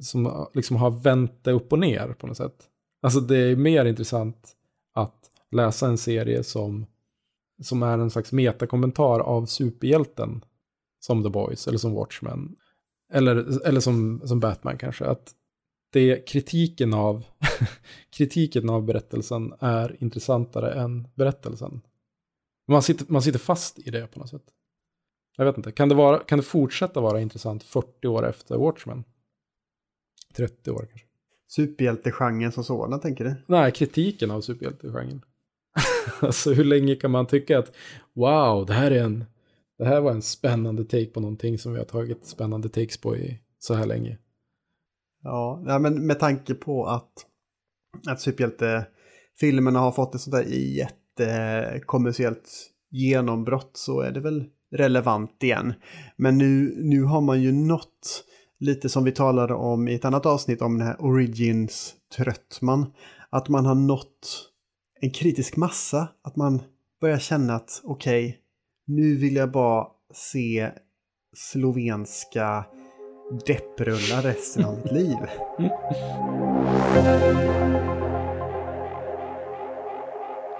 [SPEAKER 2] som ah, liksom har vänt det upp och ner på något sätt. Alltså det är mer intressant att läsa en serie som, som är en slags metakommentar av superhjälten som The Boys eller som Watchmen. Eller, eller som, som Batman kanske. Att det, kritiken, av, kritiken av berättelsen är intressantare än berättelsen. Man sitter, man sitter fast i det på något sätt. Jag vet inte, kan det, vara, kan det fortsätta vara intressant 40 år efter Watchmen? 30 år kanske.
[SPEAKER 1] Superhjältegenren som sådan, tänker du?
[SPEAKER 2] Nej, kritiken av superhjältegenren. alltså hur länge kan man tycka att wow, det här är en det här var en spännande take på någonting som vi har tagit spännande takes på i så här länge.
[SPEAKER 1] Ja, men med tanke på att, att superhjältefilmerna har fått ett sånt där jättekommersiellt genombrott så är det väl relevant igen. Men nu, nu har man ju nått lite som vi talade om i ett annat avsnitt om den här Origins Tröttman. Att man har nått en kritisk massa. Att man börjar känna att okej, okay, nu vill jag bara se slovenska depprullar resten av mitt liv.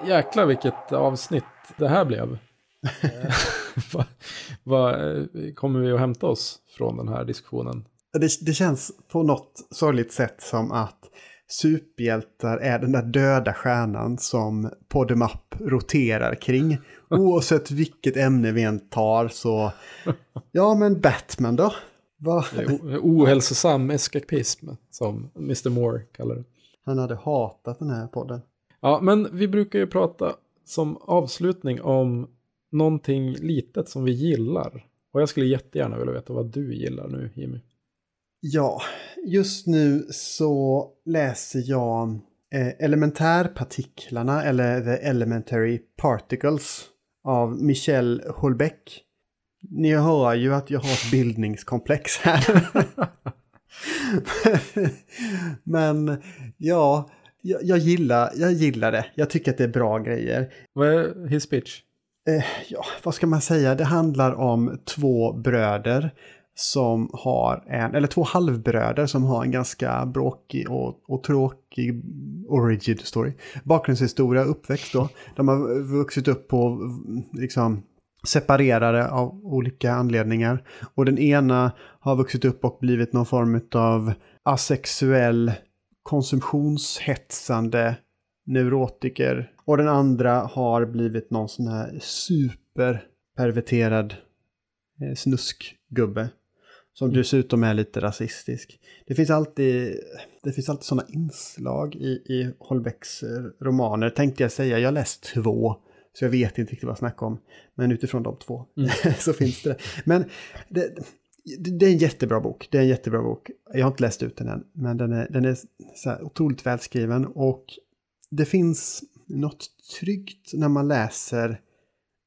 [SPEAKER 2] Jäklar vilket avsnitt det här blev. Vad va, kommer vi att hämta oss från den här diskussionen?
[SPEAKER 1] Det, det känns på något sorgligt sätt som att superhjältar är den där döda stjärnan som Podemap roterar kring. Oavsett vilket ämne vi än tar så, ja men Batman då?
[SPEAKER 2] Va? Ohälsosam eskapism som Mr. Moore kallar det.
[SPEAKER 1] Han hade hatat den här podden.
[SPEAKER 2] Ja, men vi brukar ju prata som avslutning om någonting litet som vi gillar. Och jag skulle jättegärna vilja veta vad du gillar nu, Jimmy.
[SPEAKER 1] Ja, just nu så läser jag eh, Elementärpartiklarna eller The Elementary Particles av Michel Houellebecq. Ni hör ju att jag har ett bildningskomplex här. Men ja, jag, jag, gillar, jag gillar det. Jag tycker att det är bra grejer.
[SPEAKER 2] Vad är his pitch?
[SPEAKER 1] Eh, ja, vad ska man säga? Det handlar om två bröder som har en, eller två halvbröder som har en ganska bråkig och, och tråkig origin story. Bakgrundshistoria, uppväxt då. De har vuxit upp på, liksom, separerade av olika anledningar. Och den ena har vuxit upp och blivit någon form av asexuell konsumtionshetsande neurotiker. Och den andra har blivit någon sån här superperverterad eh, snuskgubbe. Som
[SPEAKER 2] Mm.
[SPEAKER 1] dessutom är lite rasistisk. Det finns alltid, det finns alltid sådana inslag i, i Holbecks eh, romaner. Tänkte jag säga, jag har läst två. Så jag vet inte riktigt vad jag snackar om. Men utifrån de två
[SPEAKER 2] Mm.
[SPEAKER 1] så finns det. Men det, det, det är en jättebra bok. Det är en jättebra bok. Jag har inte läst ut den än. Men den är, den är så otroligt välskriven. Och det finns något tryggt när man läser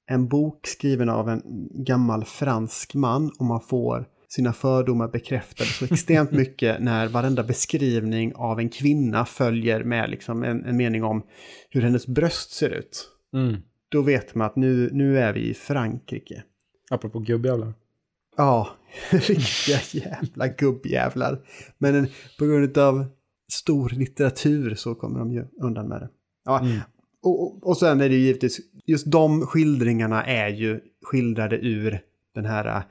[SPEAKER 1] en bok skriven av en gammal fransk man och man får sina fördomar bekräftade så extremt mycket när varenda beskrivning av en kvinna följer med liksom en, en mening om hur hennes bröst ser ut.
[SPEAKER 2] Mm.
[SPEAKER 1] Då vet man att nu, nu är vi i Frankrike.
[SPEAKER 2] Apropå gubbjävlar.
[SPEAKER 1] Ja, riktiga jävla gubbjävlar. Men en, på grund av stor litteratur så kommer de ju undan med det. Ja,
[SPEAKER 2] Mm.
[SPEAKER 1] och, och, och sen är det ju givetvis, just de skildringarna är ju skildrade ur den här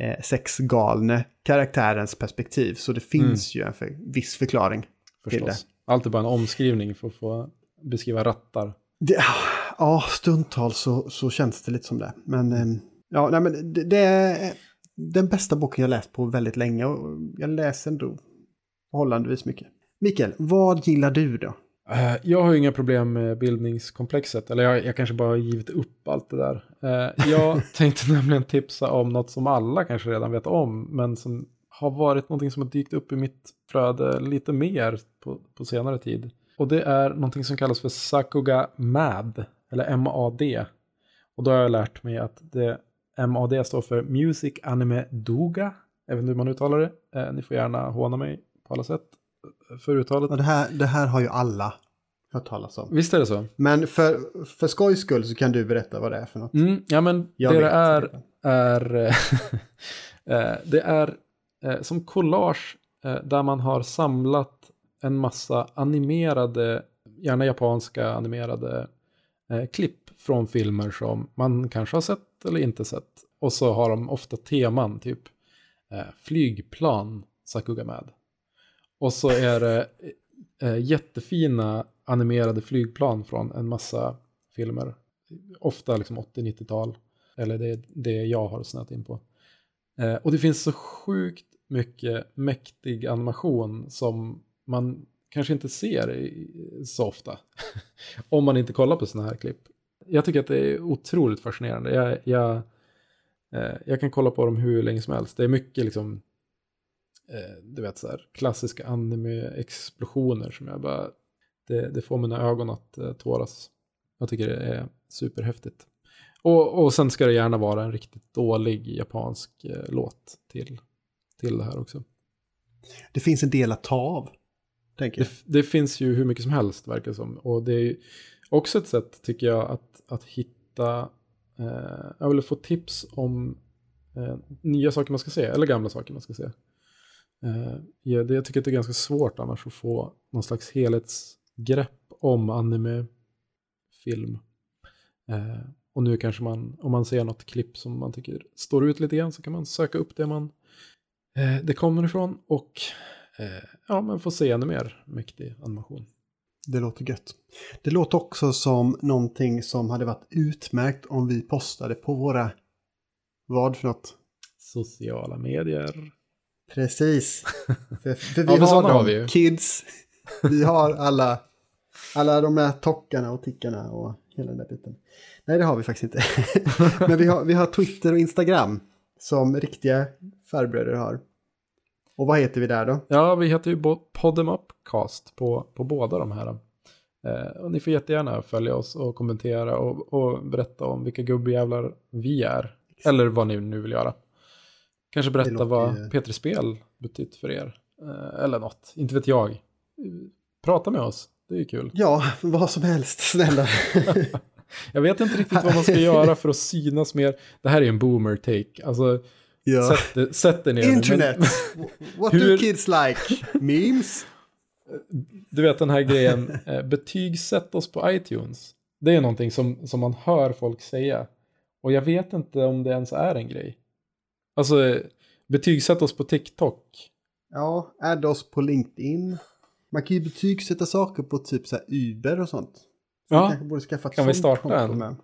[SPEAKER 1] eh, sexgalne karaktärens perspektiv. Så det finns ju en för, viss förklaring. till
[SPEAKER 2] Förstås. Allt är bara en omskrivning för att få beskriva rattar.
[SPEAKER 1] Det, ja, stundtals så, så känns det lite som det. Men, eh, ja, nej, men det, det är den bästa boken jag läst på väldigt länge och jag läser ändå förhållandevis mycket. Mikael, vad gillar du då?
[SPEAKER 2] Eh, Jag har ju inga problem med bildningskomplexet, eller jag, jag kanske bara har givit upp allt det där. Eh, Jag tänkte nämligen tipsa om något som alla kanske redan vet om, men som har varit någonting som har dykt upp i mitt flöde lite mer på, på senare tid. Och det är någonting som kallas för Sakuga MAD, eller MAD. Och då har jag lärt mig att det MAD står för Music Anime Doga. Jag vet inte hur man uttalar det. Eh, Ni får gärna håna mig på alla sätt för uttalet.
[SPEAKER 1] Och det, här, det här har ju alla hört talas om.
[SPEAKER 2] Visst är det så?
[SPEAKER 1] Men för, för skojs skull så kan du berätta vad det är för något.
[SPEAKER 2] Mm, ja, men
[SPEAKER 1] Jag
[SPEAKER 2] det det
[SPEAKER 1] vet.
[SPEAKER 2] är, är, eh, eh, det är eh, som collage eh, där man har samlat en massa animerade, gärna japanska animerade eh, klipp från filmer som man kanske har sett eller inte sett. Och så har de ofta teman, typ eh, flygplan, Sakuga med. Och så är det eh, jättefina animerade flygplan från en massa filmer. Ofta liksom 80-90-tal. Eller det är det jag har snöat in på. Eh, och det finns så sjukt mycket mäktig animation som man kanske inte ser så ofta. Om man inte kollar på sådana här klipp. Jag tycker att det är otroligt fascinerande. Jag, jag, eh, jag kan kolla på dem hur länge som helst. Det är mycket liksom, du vet så här, klassiska anime-explosioner som jag bara, det, det får mina ögon att eh, tåras. Jag tycker det är superhäftigt. Och, och sen ska det gärna vara en riktigt dålig japansk eh, låt till, till det här också.
[SPEAKER 1] Det finns en del att ta av. Tänker jag.
[SPEAKER 2] Det, det finns ju hur mycket som helst verkar som. Och det är också ett sätt tycker jag att, att hitta, eh, jag vill få tips om eh, nya saker man ska se, eller gamla saker man ska se. Eh, ja, det, jag tycker att det är ganska svårt annars att få någon slags helhetsgrepp om anime-film. Eh, och nu kanske man, om man ser något klipp som man tycker står ut lite grann så kan man söka upp det man eh, det kommer ifrån och eh, ja, man får se ännu mer mäktig animation.
[SPEAKER 1] Det låter gött. Det låter också som någonting som hade varit utmärkt om vi postade på våra... Vad för något?
[SPEAKER 2] Sociala medier.
[SPEAKER 1] Precis. För, för vi
[SPEAKER 2] Ja,
[SPEAKER 1] har dem,
[SPEAKER 2] har vi ju.
[SPEAKER 1] kids. Vi har alla, alla de där tockarna och tickarna och hela den där biten. Nej, det har vi faktiskt inte. Men vi har, vi har Twitter och Instagram som riktiga farbröder har. Och vad heter vi där då?
[SPEAKER 2] Ja, vi heter ju bo- Podem Upcast på, på båda de här. Eh, och ni får jättegärna följa oss och kommentera och, och berätta om vilka gubbjävlar vi är. Eller vad ni nu vill göra. Kanske berätta
[SPEAKER 1] låter
[SPEAKER 2] vad P3 Spel betytt för er. Eh, eller något, inte vet jag. Prata med oss, det är kul.
[SPEAKER 1] Ja, vad som helst, snälla.
[SPEAKER 2] Jag vet inte riktigt vad man ska göra för att synas mer. Det här är en boomer take. Alltså,
[SPEAKER 1] ja.
[SPEAKER 2] sätt, sätt det ner nu. Men-
[SPEAKER 1] Internet. What
[SPEAKER 2] Hur-
[SPEAKER 1] do kids like? Memes?
[SPEAKER 2] Du vet den här grejen, eh, betygsätt oss på iTunes. Det är någonting som, som man hör folk säga. Och jag vet inte om det ens är en grej. Alltså, eh, betygsätt oss på TikTok.
[SPEAKER 1] Ja, add oss på LinkedIn. Man kan ju betygsätta saker på typ så här Uber och sånt. Så
[SPEAKER 2] Ja,
[SPEAKER 1] borde skaffa
[SPEAKER 2] kan vi starta en?
[SPEAKER 1] med.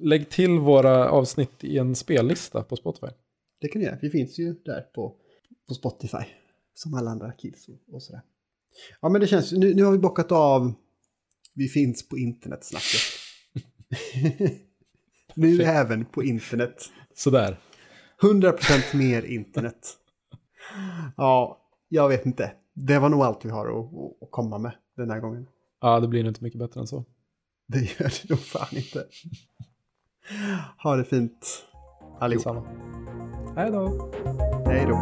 [SPEAKER 2] Lägg till våra avsnitt i en spellista på Spotify.
[SPEAKER 1] Det kan vi göra. Vi finns ju där på på Spotify. Som alla andra kids och, och sådär. Ja men det känns, nu, nu har vi bockat av, vi finns på internet snacket. nu även på internet.
[SPEAKER 2] Sådär.
[SPEAKER 1] 100% mer internet. Ja, jag vet inte. Det var nog allt vi har att, komma med den här gången.
[SPEAKER 2] Ja, det blir nog inte mycket bättre än så.
[SPEAKER 1] Det gör det nog fan inte. Ha det fint allihop.
[SPEAKER 2] Detsamma. Hej då.
[SPEAKER 1] Hej då.